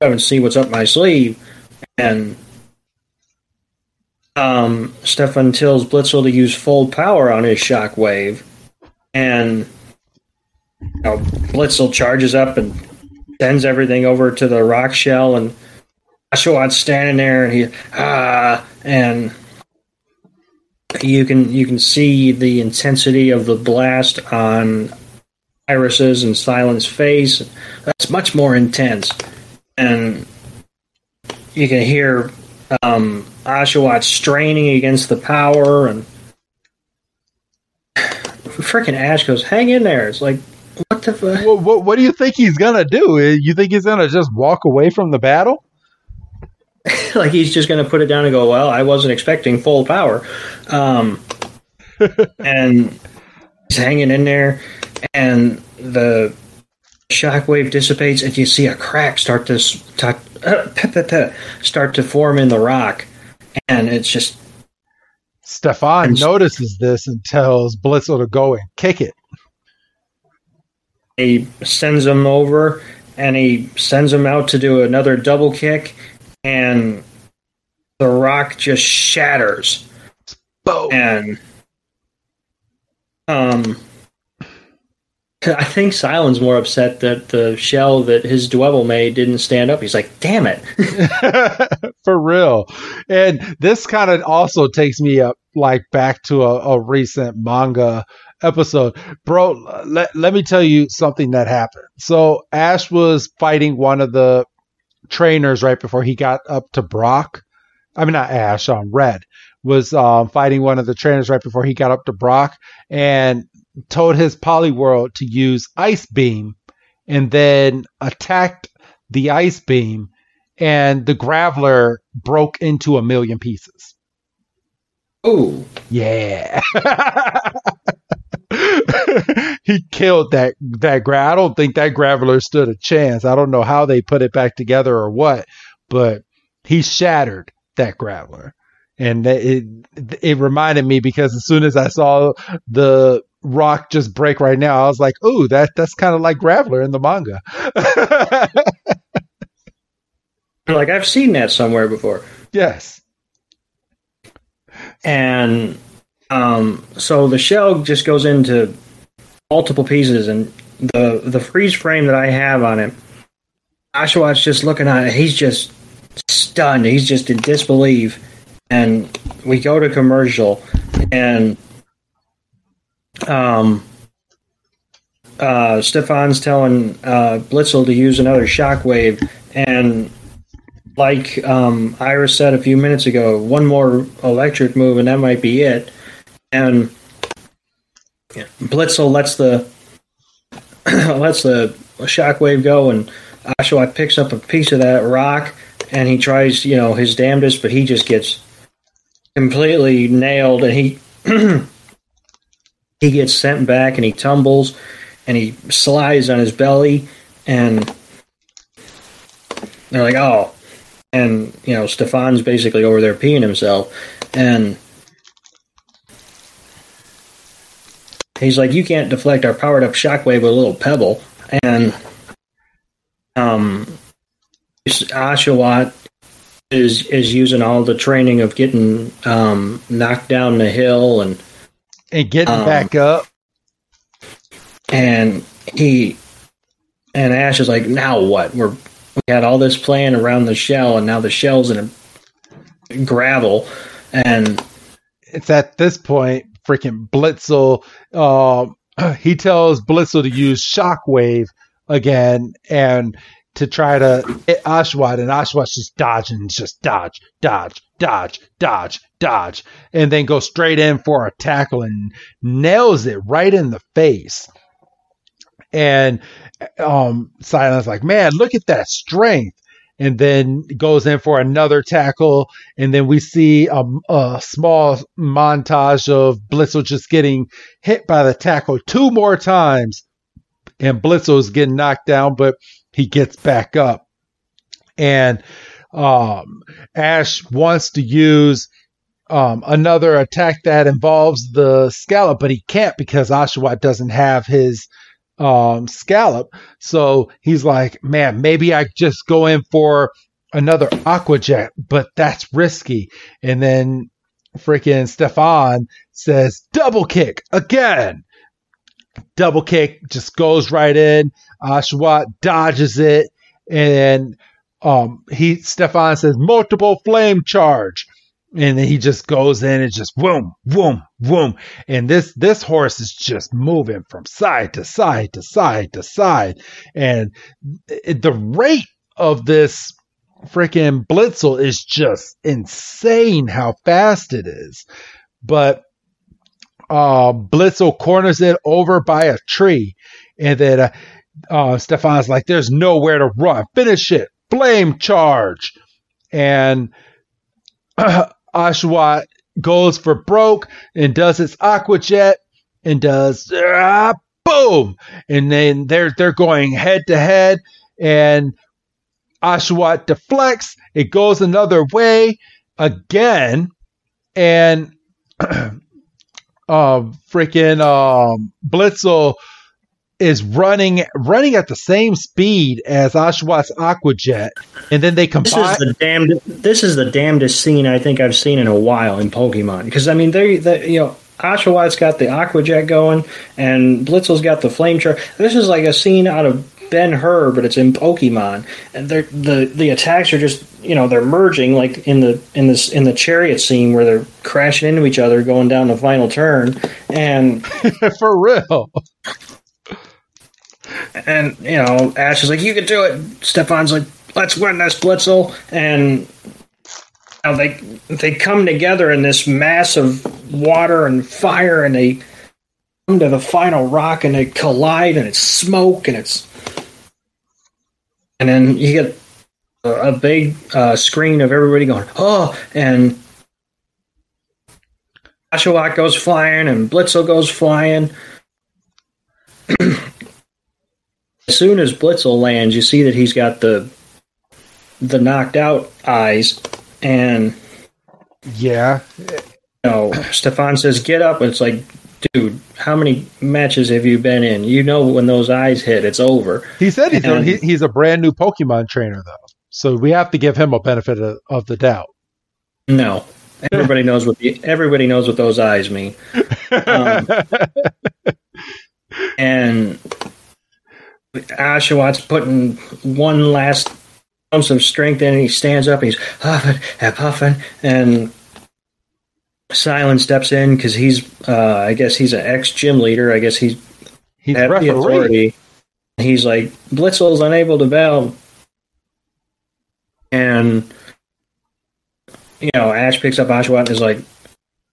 haven't seen what's up my sleeve. And um, Stefan tells Blitzle to use full power on his shockwave. And you know, Blitzle charges up and sends everything over to the rock shell, and Oshawott standing there, and he ah, and you can you can see the intensity of the blast on Iris's and Cilan's face. That's much more intense, and you can hear um, Oshawott straining against the power, and freaking Ash goes, "Hang in there!" It's like, what the fuck? What, what, what do you think he's gonna do? You think he's gonna just walk away from the battle? like he's just going to put it down and go, "Well, I wasn't expecting full power," um, and he's hanging in there, and the shockwave dissipates, and you see a crack start to start, start to form in the rock, and it's just Stefan notices this and tells Blitzle to go and kick it. he sends him over, and he sends him out to do another double kick, and the rock just shatters. Boom. and um I think Cilan's more upset that the shell that his Dwebble made didn't stand up. He's like, damn it. For real. And this kind of also takes me up like back to a, a recent manga episode. Bro, let, let me tell you something that happened. So Ash was fighting one of the trainers right before he got up to Brock. I mean not Ash, um Red was um, fighting one of the trainers right before he got up to Brock and told his Poliwhirl to use ice beam and then attacked the ice beam and the graveler broke into a million pieces. Oh, Yeah. he killed that that gra- I don't think that graveler stood a chance. I don't know how they put it back together or what, but he shattered that graveler. And it it reminded me because as soon as I saw the rock just break right now, I was like, "Ooh, that that's kind of like graveler in the manga." like I've seen that somewhere before. yes. And um, so the shell just goes into multiple pieces, and the the freeze frame that I have on it, Oshawott's just looking at it. He's just stunned. He's just in disbelief. And we go to commercial, and um, uh, Stefan's telling uh, Blitzle to use another shockwave, and like um, Iris said a few minutes ago, one more electric move, and that might be it. And Blitzle lets the lets the shockwave go, and Oshawott picks up a piece of that rock, and he tries, you know, his damnedest, but he just gets completely nailed, and he he gets sent back, and he tumbles, and he slides on his belly, and they're like, "Oh." And you know, Stefan's basically over there peeing himself, and he's like, "You can't deflect our powered up shockwave with a little pebble." And um, Oshawott is is using all the training of getting um, knocked down the hill, and And getting Um, back up. and he and Ash is like, "Now what? We're we had all this plan around the shell, and now the shell's in a gravel, and it's at this point freaking Blitzle. Um, he tells Blitzle to use Shockwave again, and to try to hit Oshawott, and Oshawott's just dodging, just dodge, dodge, dodge, dodge, dodge, and then go straight in for a tackle and nails it right in the face. And um, Cilan's like, man, look at that strength. And then goes in for another tackle, and then we see a, a small montage of Blitzle just getting hit by the tackle two more times, and Blitzle's getting knocked down, but he gets back up. And um, Ash wants to use um, another attack that involves the scalchop, but he can't because Oshawott doesn't have his um, scalchop. So he's like, man, maybe I just go in for another aqua jet, but that's risky. And then freaking Stefan says, double kick again. Double kick just goes right in. Oshawott dodges it. And um, he Stefan says multiple flame charge. And then he just goes in and just boom, boom, boom, and this this horse is just moving from side to side to side to side, and the rate of this freaking Blitzle is just insane how fast it is, but uh, Blitzle corners it over by a tree, and then uh, uh, Stefan's like, "There's nowhere to run. Finish it, flame charge," and Oshawott goes for broke and does its aqua jet and does ah, boom, and then they're they're going head to head, and Oshawott deflects. It goes another way again, and uh, freaking um, Blitzle is running running at the same speed as Oshawott's Aquajet, and then they combine. This is the damned. This is the damnedest scene I think I've seen in a while in Pokemon. Because I mean, they, they you know. Oshawott's got the Aquajet going, and Blitzle's got the Flame Charge. This is like a scene out of Ben Hur, but it's in Pokemon, and they're, the the attacks are just you know they're merging like in the in this in the chariot scene where they're crashing into each other going down the final turn, and for real, and you know, Ash is like, "You can do it." Stefan's like, "Let's win this Blitzle. and you know, they they come together in this mass of water and fire, and they come to the final rock, and they collide, and it's smoke, and it's, and then you get a, a big uh, screen of everybody going, "Oh!" and Oshawott goes flying, and Blitzle goes flying. as soon as Blitzle lands, you see that he's got the the knocked out eyes, and yeah, you know, Stefan says, "Get up!" And it's like, dude, how many matches have you been in? You know, when those eyes hit, it's over. He said he's and, a, he, he's a brand new Pokemon trainer, though, so we have to give him a benefit of, of the doubt. No, everybody knows what the, everybody knows what those eyes mean. Um, and Oshawott's putting one last ounce of strength in, and he stands up. And he's huffing and puffing, and Cilan steps in because he's, uh, I guess, he's an ex gym leader. I guess he's he's referee. the authority. He's like Blitzle's unable to bail, and you know Ash picks up Oshawott and is like,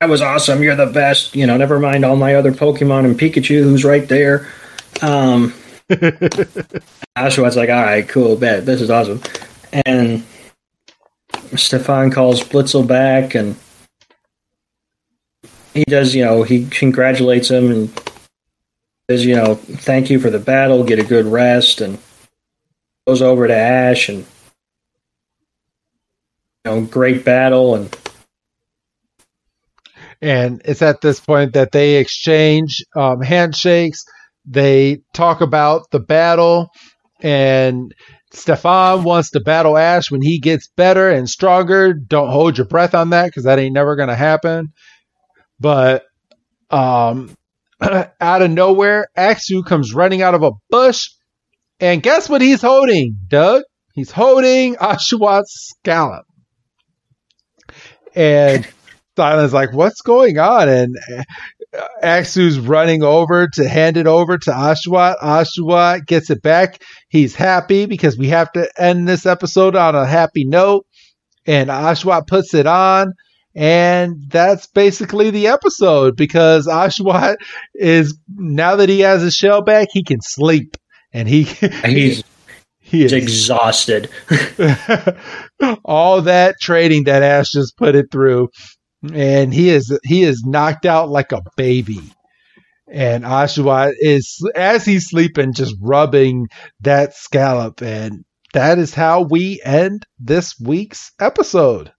"That was awesome. You're the best." You know, never mind all my other Pokemon and Pikachu who's right there. Um, Oshawott's like, all right, cool, bet. This is awesome. And Stefan calls Blitzle back and he does, you know, he congratulates him and says, you know, thank you for the battle, get a good rest, and goes over to Ash and, you know, great battle. And and it's at this point that they exchange um, handshakes they talk about the battle, and Stefan wants to battle Ash when he gets better and stronger. Don't hold your breath on that because that ain't never going to happen. But um, out of nowhere, Axew comes running out of a bush, and guess what he's holding, Doug? He's holding Oshawott's scalchop. And Cilan's like, "What's going on?" And uh, Axew's running over to hand it over to Oshawott. Oshawott gets it back. He's happy because we have to end this episode on a happy note. And Oshawott puts it on. And that's basically the episode because Oshawott is now that he has his shell back, he can sleep. And he he's he is exhausted. All that trading that Ash just put it through and he is he is knocked out like a baby. And Oshawott is as he's sleeping, just rubbing that scalchop, and that is how we end this week's episode.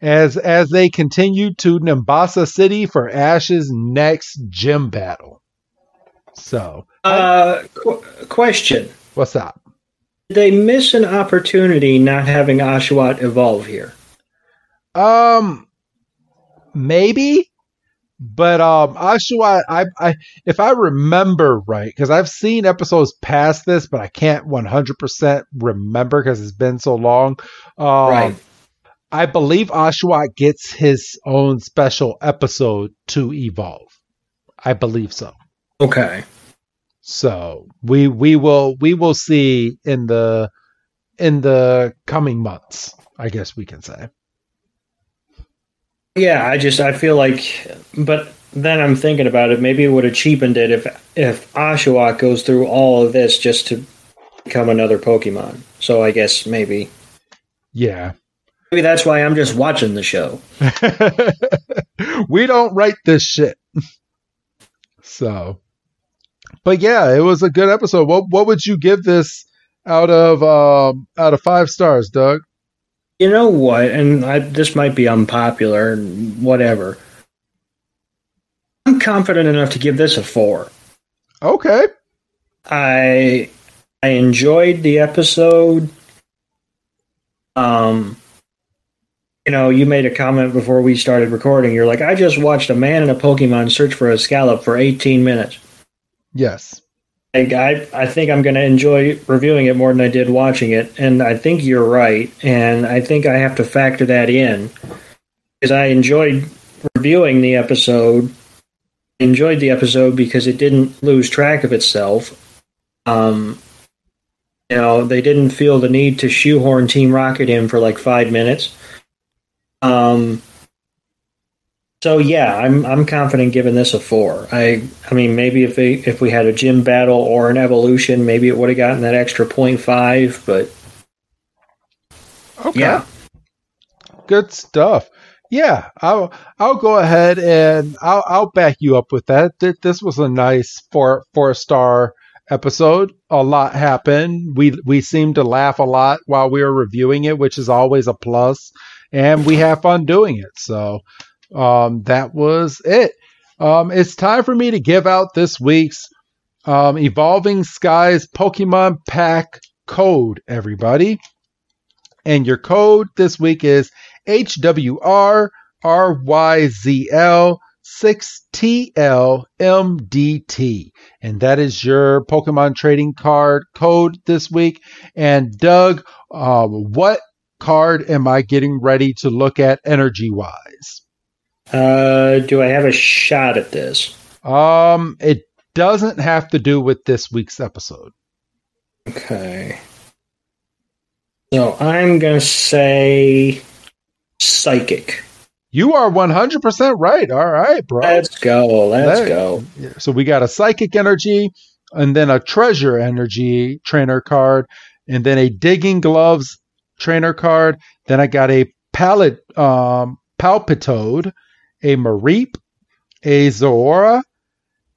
As as they continue to Nimbasa City for Ash's next gym battle. So, uh, qu- question: What's up? Did they miss an opportunity not having Oshawott evolve here? Um, maybe. But um, Oshawott, I, I, if I remember right, because I've seen episodes past this, but I can't 100% remember because it's been so long. Um, right. I believe Oshawott gets his own special episode to evolve. I believe so. Okay. So we we will we will see in the in the coming months. I guess we can say. Yeah, I just I feel like, but then I'm thinking about it. Maybe it would have cheapened it if if Oshawott goes through all of this just to become another Pokemon. So I guess maybe. Yeah. Maybe that's why I'm just watching the show. we don't write this shit. So, but yeah, it was a good episode. What what would you give this out of um out of five stars, Doug? You know what? And I, this might be unpopular whatever. I'm confident enough to give this a four. Okay. I I enjoyed the episode. Um, you know, you made a comment before we started recording. You're like, I just watched a man and a Pokemon search for a scalchop for 18 minutes. Yes. I, I think I'm going to enjoy reviewing it more than I did watching it, and I think you're right, and I think I have to factor that in because I enjoyed reviewing the episode. Enjoyed the episode because it didn't lose track of itself. Um, you know, they didn't feel the need to shoehorn Team Rocket in for like five minutes. Um, so yeah, I'm I'm confident giving this a four. I I mean maybe if they if we had a gym battle or an evolution, maybe it would have gotten that extra 0.5, but okay. yeah, good stuff. Yeah, I'll I'll go ahead and I'll I'll back you up with that. This was a nice four four star episode. A lot happened. We we seemed to laugh a lot while we were reviewing it, which is always a plus, and we have fun doing it. So um, that was it. Um, it's time for me to give out this week's um, Evolving Skies Pokemon Pack code, everybody. And your code this week is HWRRYZL6TLMDT. And that is your Pokemon trading card code this week. And Doug, uh, what card am I getting ready to look at energy wise? Uh, do I have a shot at this? Um, it doesn't have to do with this week's episode. Okay. So I'm gonna say psychic. You are 100% right. All right, bro. Let's go. Let's Let, go. So we got a psychic energy and then a treasure energy trainer card and then a digging gloves trainer card. Then I got a pallet um palpitoad a Mareep, a Zora,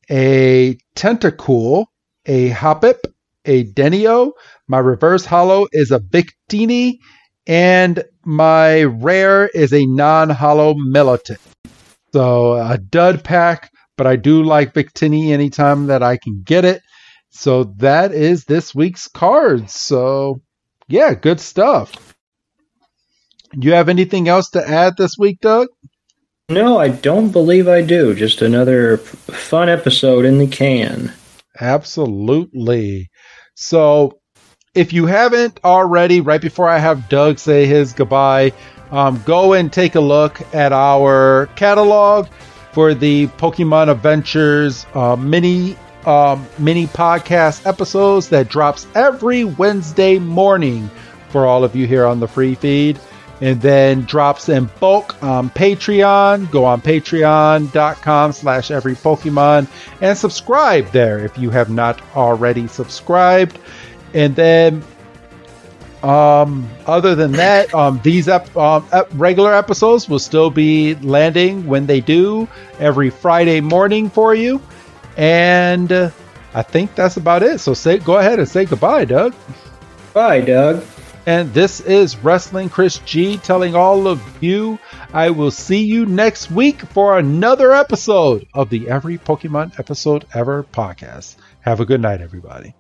a Tentacool, a Hoppip, a Deino. My reverse hollow is a Victini, and my rare is a non hollow Militant. So a dud pack, but I do like Victini anytime that I can get it. So that is this week's cards. So yeah, good stuff. Do you have anything else to add this week, Doug? No, I don't believe I do. Just another fun episode in the can. Absolutely. So, if you haven't already, right before I have Doug say his goodbye, um, go and take a look at our catalog for the Pokemon Adventures uh, mini um, mini podcast episodes that drops every Wednesday morning for all of you here on the free feed and then drops in bulk on Patreon. Go on patreon.com slash every Pokemon and subscribe there if you have not already subscribed. And then um, other than that, um, these ep- um, ep- regular episodes will still be landing when they do every Friday morning for you. And uh, I think that's about it. So say, go ahead and say goodbye, Doug. Bye, Doug. And this is Wrestling Chris G telling all of you I will see you next week for another episode of the Every Pokemon Episode Ever podcast. Have a good night, everybody.